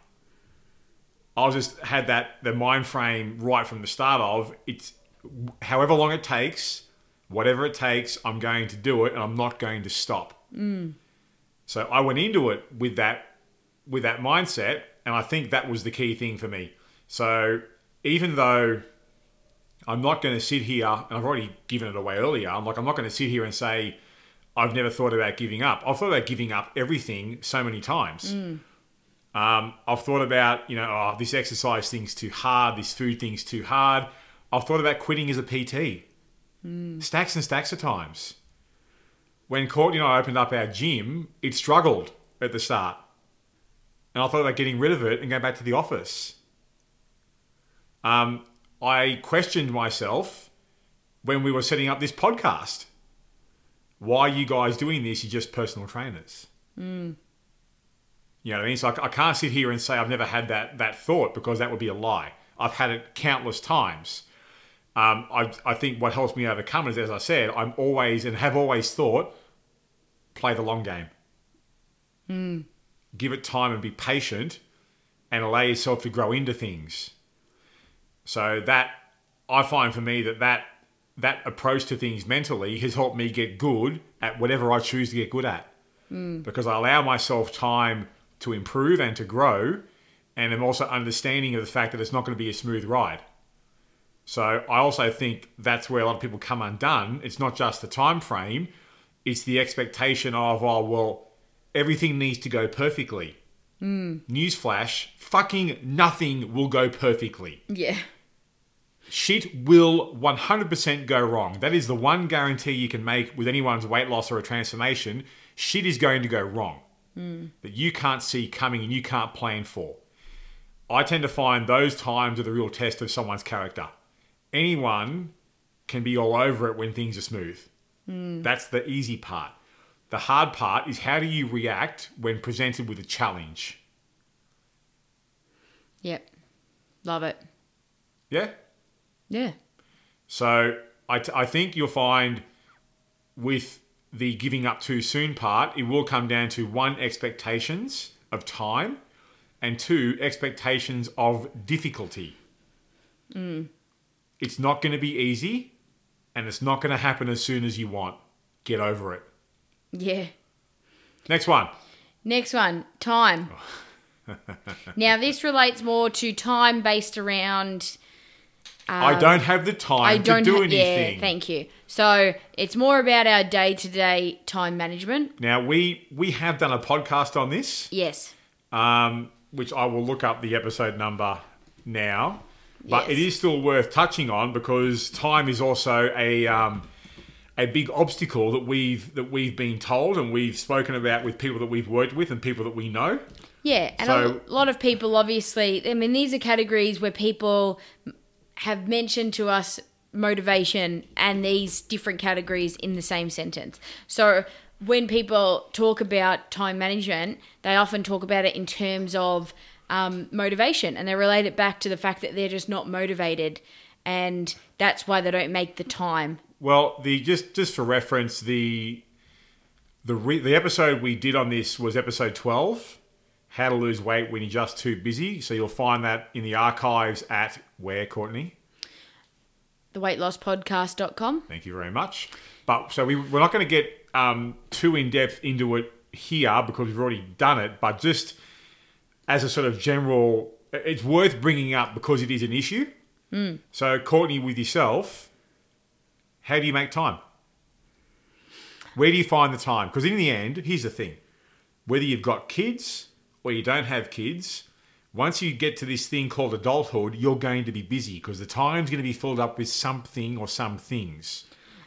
I just had that the mind frame right from the start of it's however long it takes, whatever it takes, I'm going to do it and I'm not going to stop. Mm. So I went into it with that with that mindset, and I think that was the key thing for me. So even though I'm not going to sit here, and I've already given it away earlier, I'm like I'm not going to sit here and say I've never thought about giving up. I've thought about giving up everything so many times. Um, I've thought about, you know, oh, this exercise thing's too hard, this food thing's too hard. I've thought about quitting as a PT. Stacks and stacks of times. When Courtney and I opened up our gym, it struggled at the start. And I thought about getting rid of it and going back to the office. Um, I questioned myself when we were setting up this podcast. Why are you guys doing this? You're just personal trainers. You know what I mean? So I, I can't sit here and say I've never had that that thought because that would be a lie. I've had it countless times. Um, I, I think what helps me overcome it is, as I said, I'm always and have always thought, play the long game. Give it time and be patient, and allow yourself to grow into things. So that I find for me that that that approach to things mentally has helped me get good at whatever I choose to get good at hmm. because I allow myself time to improve and to grow, and I'm also understanding of the fact that it's not going to be a smooth ride. So I also think that's where a lot of people come undone. It's not just the time frame; it's the expectation of oh well, everything needs to go perfectly. Hmm. Newsflash: fucking nothing will go perfectly Yeah. Shit will 100% go wrong. That is the one guarantee you can make with anyone's weight loss or a transformation. Shit is going to go wrong hmm. that you can't see coming and you can't plan for. I tend to find those times are the real test of someone's character. Anyone can be all over it when things are smooth. Hmm. That's the easy part. The hard part is how do you react when presented with a challenge? Yep. Love it. Yeah. Yeah. So I, t- I think you'll find with the giving up too soon part, it will come down to one, expectations of time, and two, expectations of difficulty. Mm. It's not going to be easy, and it's not going to happen as soon as you want. Get over it. Yeah. Next one. Next one, time. [LAUGHS] now this relates more to time based around I don't have the time Um, I don't to do ha- anything. Yeah, thank you. So it's more about our day to day time management. now we we have done a podcast on this. Yes. um, which I will look up the episode number now. But Yes. it is still worth touching on because time is also a um, a big obstacle that we've that we've been told and we've spoken about with people that we've worked with and people that we know. Yeah, and So- a lot of people obviously, I mean, these are categories where people have mentioned to us motivation and these different categories in the same sentence. So when people talk about time management, they often talk about it in terms of um, motivation and they relate it back to the fact that they're just not motivated and that's why they don't make the time. Well, the just just for reference, the the re, the episode we did on this was episode twelve, how to lose weight when you're just too busy. So you'll find that in the archives at where Courtney. Theweightlosspodcast.com. Thank you very much. But so we, we're not going to get um, too in depth into it here because we've already done it. But just as a sort of general, it's worth bringing up because it is an issue. So Courtney, with yourself, how do you make time? Where do you find the time? Because in the end, here's the thing: whether you've got kids or you don't have kids, once you get to this thing called adulthood, you're going to be busy because the time's going to be filled up with something or some things.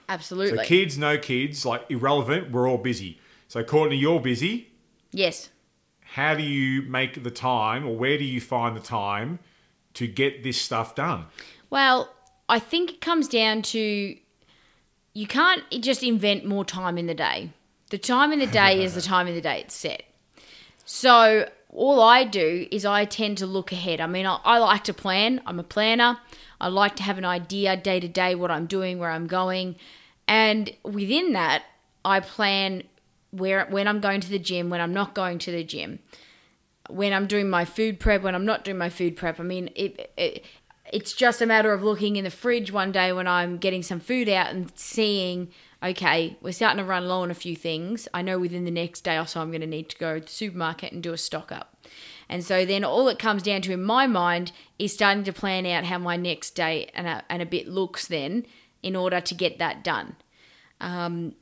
Absolutely. So kids, no kids, like irrelevant, we're all busy. So Courtney, you're busy. yes. How do you make the time or where do you find the time to get this stuff done? Well, I think it comes down to you can't just invent more time in the day. The time in the day is the [LAUGHS] time in the day it's set. So all I do is I tend to look ahead. I mean, I, I like to plan. I'm a planner. I like to have an idea day to day what I'm doing, where I'm going, and within that, I plan where when I'm going to the gym, when I'm not going to the gym when I'm doing my food prep, when I'm not doing my food prep. I mean, it, it it's just a matter of looking in the fridge one day when I'm getting some food out and seeing, okay, we're starting to run low on a few things. I know within the next day or so I'm going to need to go to the supermarket and do a stock up. And so then all it comes down to in my mind is starting to plan out how my next day and a, and a bit looks then in order to get that done um,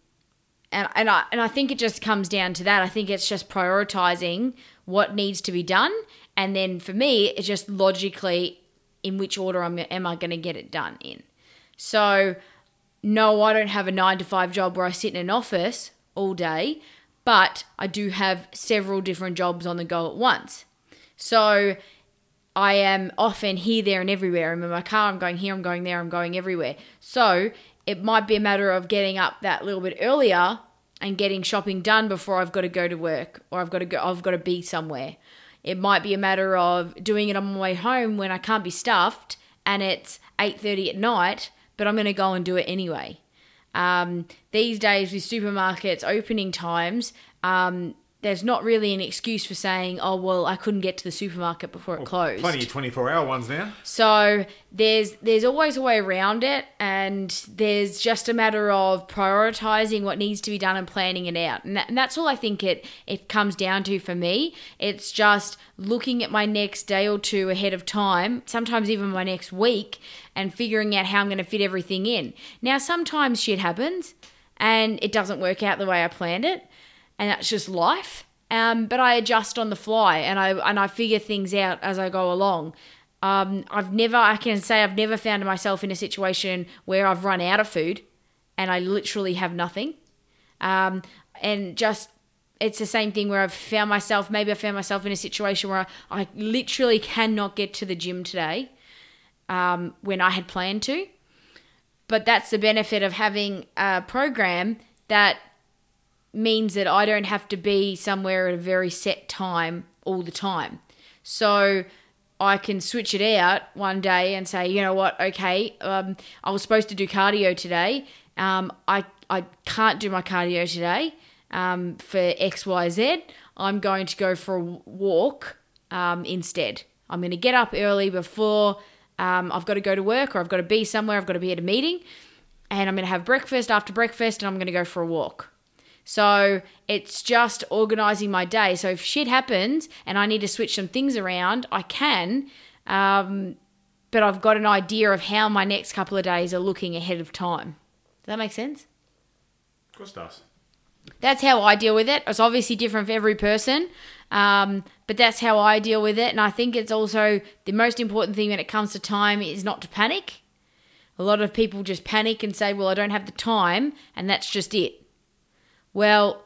and and I and I think it just comes down to that. I think it's just prioritizing what needs to be done, and then for me, it's just logically in which order I'm, am I going to get it done in. So, no, I don't have a nine to five job where I sit in an office all day, but I do have several different jobs on the go at once. So, I am often here, there, and everywhere. I'm in my car, I'm going here, I'm going there, I'm going everywhere. So it might be a matter of getting up that little bit earlier and getting shopping done before I've got to go to work or I've got to go, I've got to be somewhere. It might be a matter of doing it on my way home when I can't be stuffed and it's 8:30 at night, but I'm going to go and do it anyway. Um, these days with supermarkets opening times, um, there's not really an excuse for saying, "Oh well, I couldn't get to the supermarket before it closed." Plenty of 24 hour ones now. So there's there's always a way around it, and there's just a matter of prioritizing what needs to be done and planning it out, and, that, and that's all I think it it comes down to for me. It's just looking at my next day or two ahead of time, sometimes even my next week, and figuring out how I'm going to fit everything in. Now sometimes shit happens, and it doesn't work out the way I planned it, and that's just life. Um, but I adjust on the fly, and I and I figure things out as I go along. Um, I've never, I can say, I've never found myself in a situation where I've run out of food, and I literally have nothing. Um, and just it's the same thing where I've found myself, maybe I found myself in a situation where I, I literally cannot get to the gym today um, when I had planned to. But that's the benefit of having a program that means that I don't have to be somewhere at a very set time all the time. So I can switch it out one day and say, you know what, okay, um, I was supposed to do cardio today. Um, I, I can't do my cardio today um, for X, Y, Z. I'm going to go for a walk um, instead. I'm going to get up early before um, I've got to go to work or I've got to be somewhere, I've got to be at a meeting, and I'm going to have breakfast after breakfast and I'm going to go for a walk. So it's just organizing my day. So if shit happens and I need to switch some things around, I can. Um, but I've got an idea of how my next couple of days are looking ahead of time. Does that make sense? Of course, it does. That's how I deal with it. It's obviously different for every person, um, but that's how I deal with it. And I think it's also the most important thing when it comes to time is not to panic. A lot of people just panic and say, well, I don't have the time, and that's just it. Well,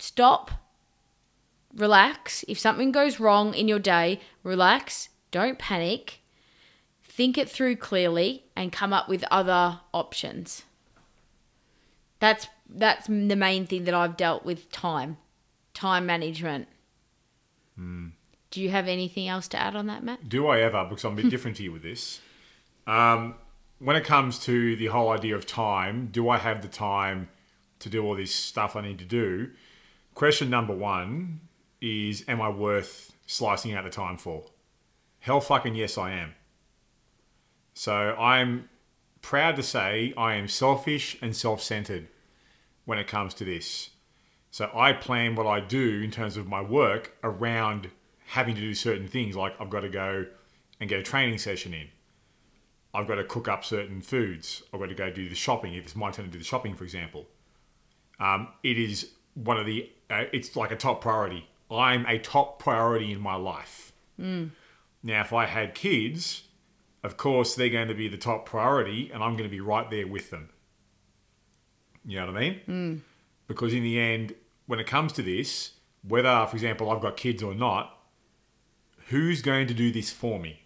stop, relax. If something goes wrong in your day, relax, don't panic, think it through clearly, and come up with other options. That's that's the main thing that I've dealt with time, time management. Do you have anything else to add on that, Matt? Do I ever? Because I'm a bit [LAUGHS] different to you with this. Um, when it comes to the whole idea of time, do I have the time to do all this stuff I need to do? Question number one is Am I worth slicing out the time for? Hell fucking yes, I am. So I'm proud to say I am selfish and self centered when it comes to this. So I plan what I do in terms of my work around having to do certain things. Like I've got to go and get a training session in. I've got to cook up certain foods. I've got to go do the shopping if it's my turn to do the shopping, for example. Um, it is one of the. Uh, it's like a top priority. I'm a top priority in my life. Now, if I had kids, of course they're going to be the top priority, and I'm going to be right there with them. You know what I mean? Because in the end, when it comes to this, whether, for example, I've got kids or not, who's going to do this for me?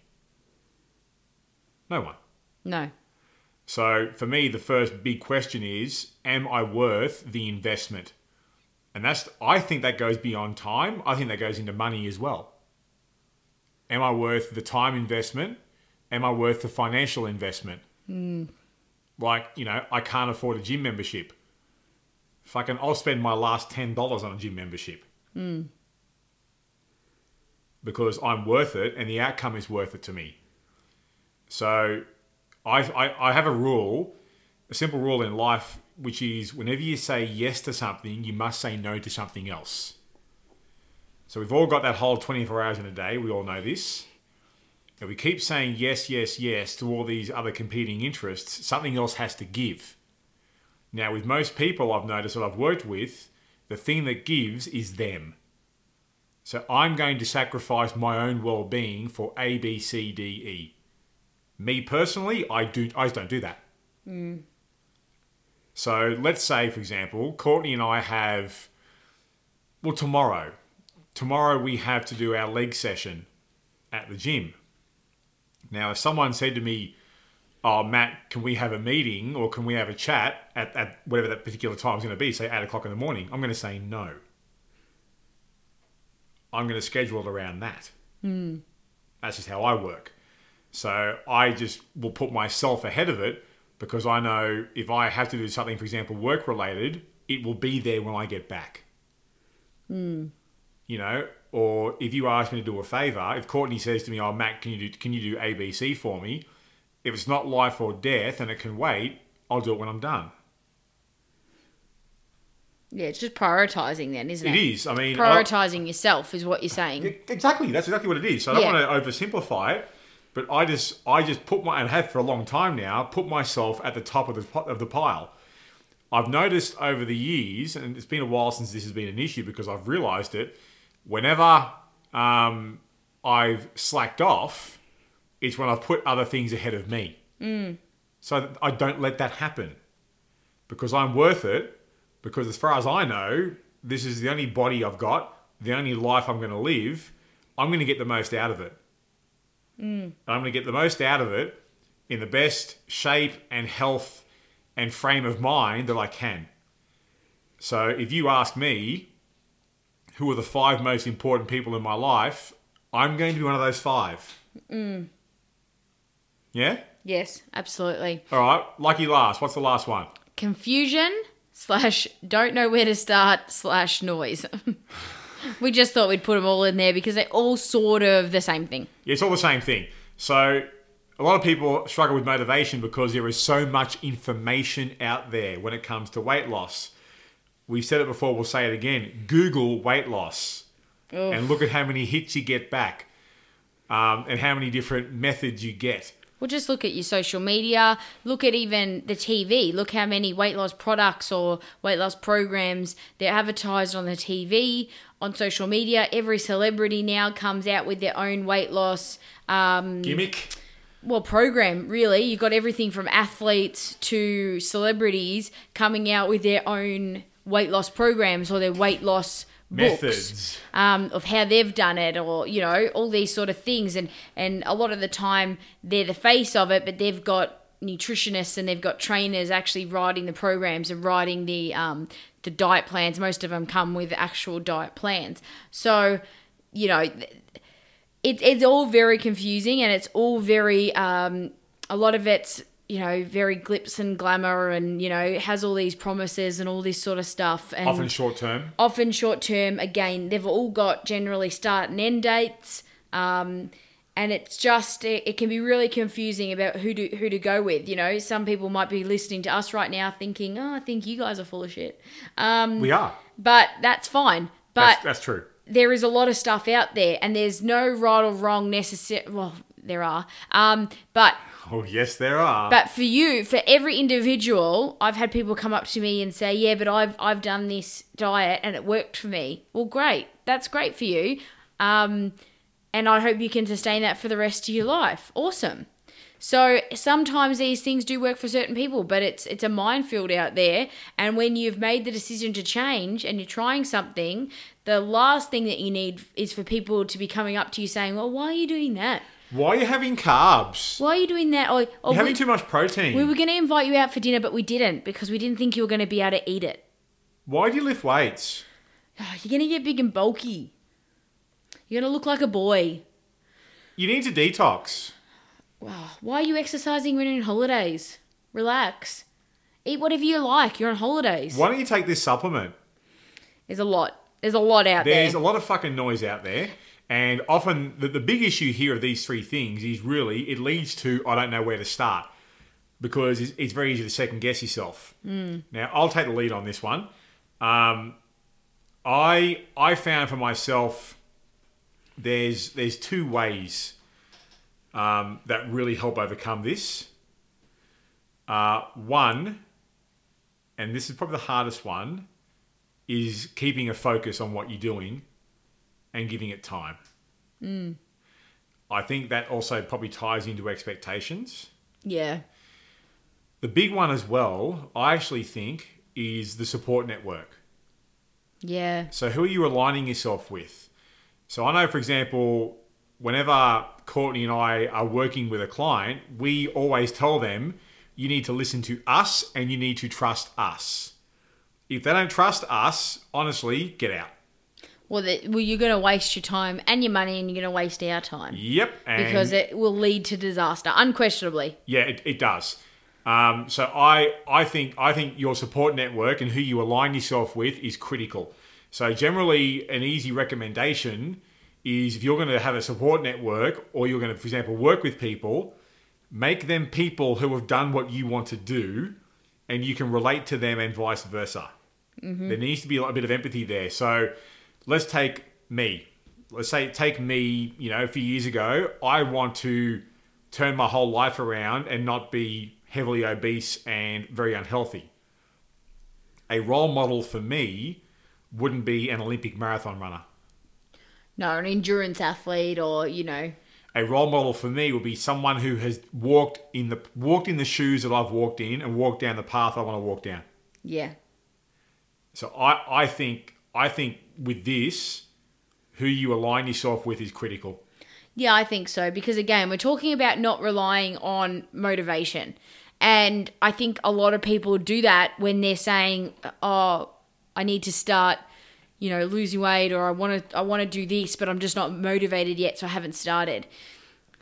No one. No. So for me, the first big question is, am I worth the investment? And that's, I think that goes beyond time. I think that goes into money as well. Am I worth the time investment? Am I worth the financial investment? Hmm. Like, you know, I can't afford a gym membership. Fucking, I'll spend my last $10 on a gym membership. Hmm. Because I'm worth it and the outcome is worth it to me. So I, I, I have a rule, a simple rule in life, which is whenever you say yes to something, you must say no to something else. So we've all got that whole 24 hours in a day. We all know this. And we keep saying yes, yes, yes to all these other competing interests. Something else has to give. Now, with most people I've noticed that I've worked with, the thing that gives is them. So I'm going to sacrifice my own well-being for A, B, C, D, E. Me personally, I do. I just don't do that. Hmm. So let's say, for example, Courtney and I have. Well, tomorrow, tomorrow we have to do our leg session at the gym. Now, if someone said to me, "Oh, Matt, can we have a meeting or can we have a chat at, at whatever that particular time is going to be, say eight o'clock in the morning?" I'm going to say no. I'm going to schedule it around that. Hmm. That's just how I work. So I just will put myself ahead of it because I know if I have to do something, for example, work related, it will be there when I get back. Hmm. You know, or if you ask me to do a favor, if Courtney says to me, "Oh, Matt, can you do can you do ABC for me?" If it's not life or death and it can wait, I'll do it when I'm done. Yeah, it's just prioritizing then, isn't it? It is. I mean, I- Prioritizing yourself is what you're saying. Exactly. That's exactly what it is. So I don't Yeah. want to oversimplify it, but I just I just put my and have for a long time now put myself at the top of the of the pile. I've noticed over the years, and it's been a while since this has been an issue because I've realised it. Whenever um, I've slacked off, it's when I've put other things ahead of me. So I don't let that happen because I'm worth it. Because as far as I know, this is the only body I've got, the only life I'm going to live. I'm going to get the most out of it. And I'm going to get the most out of it in the best shape and health and frame of mind that I can. So if you ask me, who are the five most important people in my life? I'm going to be one of those five. Mm. Yeah? Yes, absolutely. All right. Lucky last. What's the last one? Confusion slash don't know where to start slash noise. [LAUGHS] we just thought we'd put them all in there because they're all sort of the same thing. Yeah, it's all the same thing. So a lot of people struggle with motivation because there is so much information out there when it comes to weight loss. We've said it before, we'll say it again. Google weight loss and look at how many hits you get back um, and how many different methods you get. Well, just look at your social media. Look at even the TV. Look how many weight loss products or weight loss programs they're advertised on the TV, on social media. Every celebrity now comes out with their own weight loss um, Gimmick. well program. Really, you've got everything from athletes to celebrities coming out with their own weight loss programs or their weight loss books Methods. um, of how they've done it or you know all these sort of things and and a lot of the time they're the face of it but they've got nutritionists and they've got trainers actually writing the programs and writing the um, the diet plans most of them come with actual diet plans so you know it, it's all very confusing and it's all very um, a lot of it's you know very glitz and glamour and you know it has all these promises and all this sort of stuff and Often short term. often short term. Again, they've all got generally start and end dates, um, and it's just it, it can be really confusing about who to who to go with. You know, some people might be listening to us right now thinking, "Oh, I think you guys are full of shit," um, We are. but that's fine. But That's, that's true. there is a lot of stuff out there, and there's no right or wrong necessary. Well, there are, um, but Oh, yes, there are. but for you, for every individual, I've had people come up to me and say, "Yeah, but I've I've done this diet and it worked for me." Well, great, that's great for you, um, and I hope you can sustain that for the rest of your life. Awesome. So sometimes these things do work for certain people, but it's it's a minefield out there. And when you've made the decision to change and you're trying something, the last thing that you need is for people to be coming up to you saying, "Well, why are you doing that? Why are you having carbs? Why are you doing that?" Or, or You're having "We- too much protein. we were going to invite you out for dinner, but we didn't because we didn't think you were going to be able to eat it. Why do you lift weights? Oh, [SIGHS] you're going to get big and bulky. You're going to look like a boy. You need to detox. Wow. why are you exercising when you're on holidays? Relax. Eat whatever you like. You're on holidays. Why don't you take this supplement? There's a lot. There's a lot out there. There's a lot of fucking noise out there. And often the, the big issue here of these three things is really it leads to I don't know where to start because it's, it's very easy to second guess yourself. Now I'll take the lead on this one. Um, I I found for myself there's there's two ways um, that really help overcome this. Uh, one, and this is probably the hardest one, is keeping a focus on what you're doing and giving it time. I think that also probably ties into expectations. yeah. The big one as well, I actually think, is the support network. Yeah. So who are you aligning yourself with? So I know, for example, whenever Courtney and I are working with a client, we always tell them you need to listen to us and you need to trust us. If they don't trust us, honestly, get out. Well, the, well, you're going to waste your time and your money, and you're going to waste our time Yep. And because it will lead to disaster, unquestionably. Yeah, it, it does. Um, so I I think I think your support network and who you align yourself with is critical. So generally, an easy recommendation is if you're going to have a support network or you're going to, for example, work with people, make them people who have done what you want to do, and you can relate to them and vice versa. Mm-hmm. There needs to be a bit of empathy there. So let's take me. Let's say take me. You know, a few years ago, I want to turn my whole life around and not be heavily obese and very unhealthy. A role model for me wouldn't be an Olympic marathon runner. No, an endurance athlete or, you know, A role model for me would be someone who has walked in the walked in the shoes that I've walked in and walked down the path I want to walk down. yeah. So I, I think I think with this, who you align yourself with is critical. Yeah, I think so. Because again, we're talking about not relying on motivation. And I think a lot of people do that when they're saying, oh, I need to start, you know, losing weight or I want to I want to do this, but I'm just not motivated yet, so I haven't started.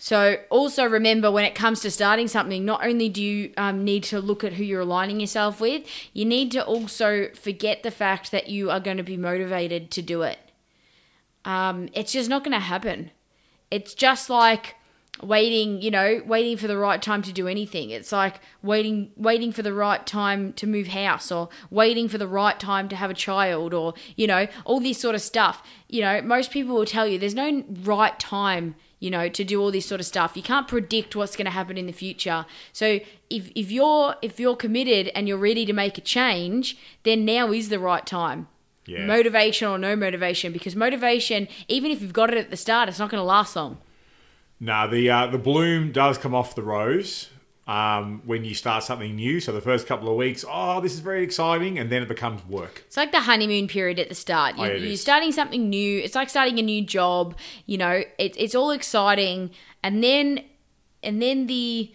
So also remember when it comes to starting something, not only do you um, need to look at who you're aligning yourself with, you need to also forget the fact that you are going to be motivated to do it. Um, it's just not going to happen. It's just like waiting, you know, waiting for the right time to do anything. It's like waiting waiting for the right time to move house or waiting for the right time to have a child or, you know, all this sort of stuff. You know, most people will tell you there's no right time you know to do all this sort of stuff you can't predict what's going to happen in the future so if, if you're if you're committed and you're ready to make a change then now is the right time Yeah. motivation or no motivation because motivation even if you've got it at the start it's not going to last long Now the uh, the bloom does come off the rose um, when you start something new. So the first couple of weeks, oh, this is very exciting, and then it becomes work. It's like the honeymoon period at the start. You, Oh, you're is. starting something new. It's like starting a new job. You know, it, it's all exciting, and then and then the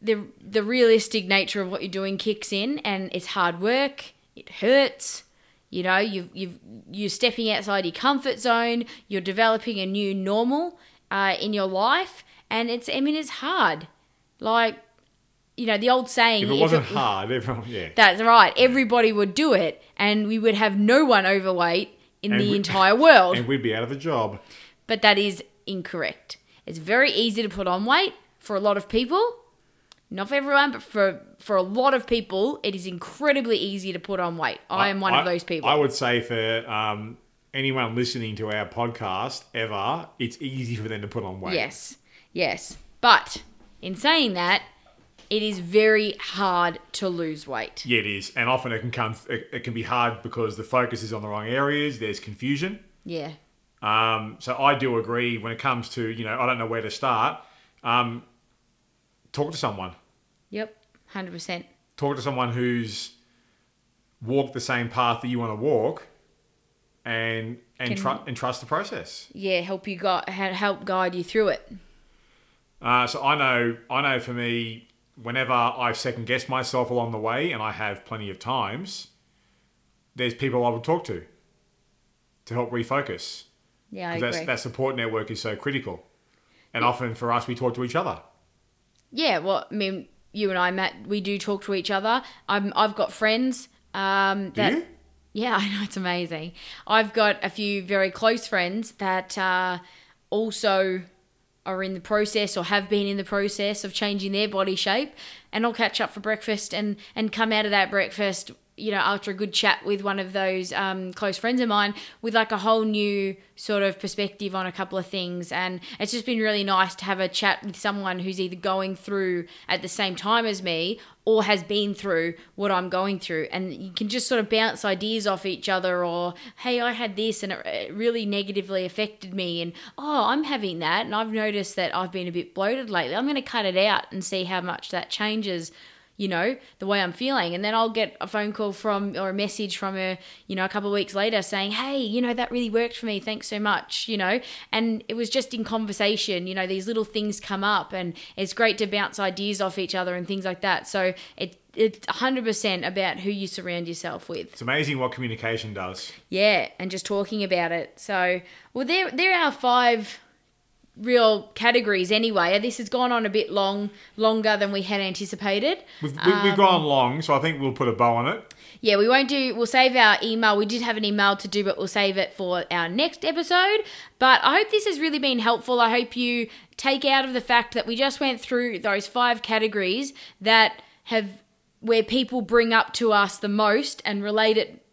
the the realistic nature of what you're doing kicks in, and it's hard work. It hurts. You know, you've you've you're stepping outside your comfort zone. You're developing a new normal uh, in your life, and it's I mean it's hard. Like you know the old saying. If it wasn't hard, everyone, yeah. [LAUGHS] That's right. Everybody would do it, and we would have no one overweight in And the we- entire [LAUGHS] world. and we'd be out of a job. but that is incorrect. It's very easy to put on weight for a lot of people. Not for everyone, but for for a lot of people, it is incredibly easy to put on weight. I am one of those people. I would say for um, anyone listening to our podcast ever, it's easy for them to put on weight. Yes, yes. But in saying that, it is very hard to lose weight. Yeah, it is, and often it can come. It, it can be hard because the focus is on the wrong areas. There's confusion. Yeah. Um, so I do agree when it comes to you know I don't know where to start. Um, talk to someone. Yep. Hundred percent. Talk to someone who's walked the same path that you want to walk, and and, Can- tru- and trust the process. Yeah. Help you gu- help guide you through it. Uh, so I know, I know for me, whenever I've second guessed myself along the way, and I have plenty of times, there's people I would talk to to help refocus. Yeah, I Because agree. that support network is so critical. And often for us, we talk to each other. Yeah, well, I mean, you and I, Matt, we do talk to each other. I'm, I've got friends um, Do that. Yeah, [LAUGHS] I know it's amazing. I've got a few very close friends that uh, also are in the process or have been in the process of changing their body shape, and I'll catch up for breakfast and and come out of that breakfast, you know, after a good chat with one of those um, close friends of mine, with like a whole new sort of perspective on a couple of things, and it's just been really nice to have a chat with someone who's either going through at the same time as me or has been through what I'm going through. And you can just sort of bounce ideas off each other, or, hey, I had this and it- it really negatively affected me. And, oh, I'm having that. And I've noticed that I've been a bit bloated lately. I'm going to cut it out and see how much that changes. You know, the way I'm feeling. And then I'll get a phone call from or a message from her, you know, a couple of weeks later saying, Hey, you know, that really worked for me. Thanks so much, you know. And it was just in conversation, you know, these little things come up and it's great to bounce ideas off each other and things like that. So it it's 100% about who you surround yourself with. It's amazing what communication does. Yeah, and just talking about it. So, well, there there are five real categories anyway. This has gone on a bit long, longer than we had anticipated. We've, we, Um, gone long, so I think we'll put a bow on it. Yeah, we won't do. We'll save our email. We did have an email to do, but we'll save it for our next episode. But I hope this has really been helpful. I hope you take out of the fact that we just went through those five categories that have where people bring up to us the most and relate it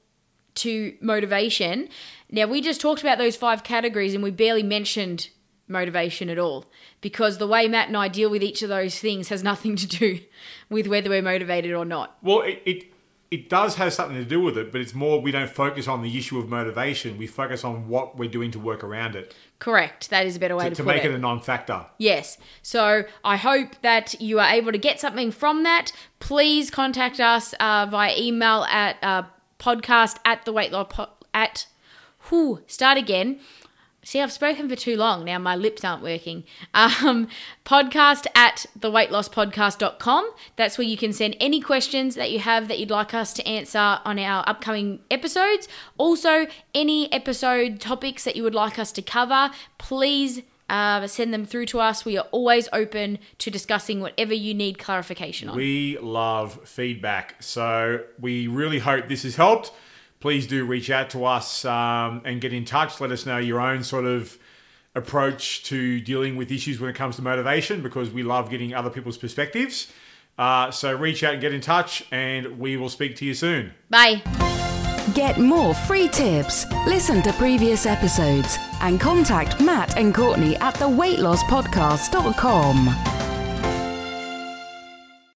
to motivation. Now, we just talked about those five categories and we barely mentioned motivation at all because the way Matt and I deal with each of those things has nothing to do [LAUGHS] with whether we're motivated or not. Well, it, it it does have something to do with it, but it's more we don't focus on the issue of motivation. We focus on what we're doing to work around it Correct. That is a better way to, to, to make it. it a non-factor. Yes. So I hope that you are able to get something from that. Please contact us uh, via email at uh, podcast at the weight loss po- at who start again See, I've spoken for too long. Now my lips aren't working. Um, podcast at theweightlosspodcast.com. That's where you can send any questions that you have that you'd like us to answer on our upcoming episodes. Also, any episode topics that you would like us to cover, please uh, send them through to us. We are always open to discussing whatever you need clarification on. We love feedback. So we really hope this has helped. Please do reach out to us um, and get in touch. Let us know your own sort of approach to dealing with issues when it comes to motivation because we love getting other people's perspectives. Uh, so reach out and get in touch, and we will speak to you soon. Bye. Get more free tips, listen to previous episodes, and contact Matt and Courtney at theweightlosspodcast.com.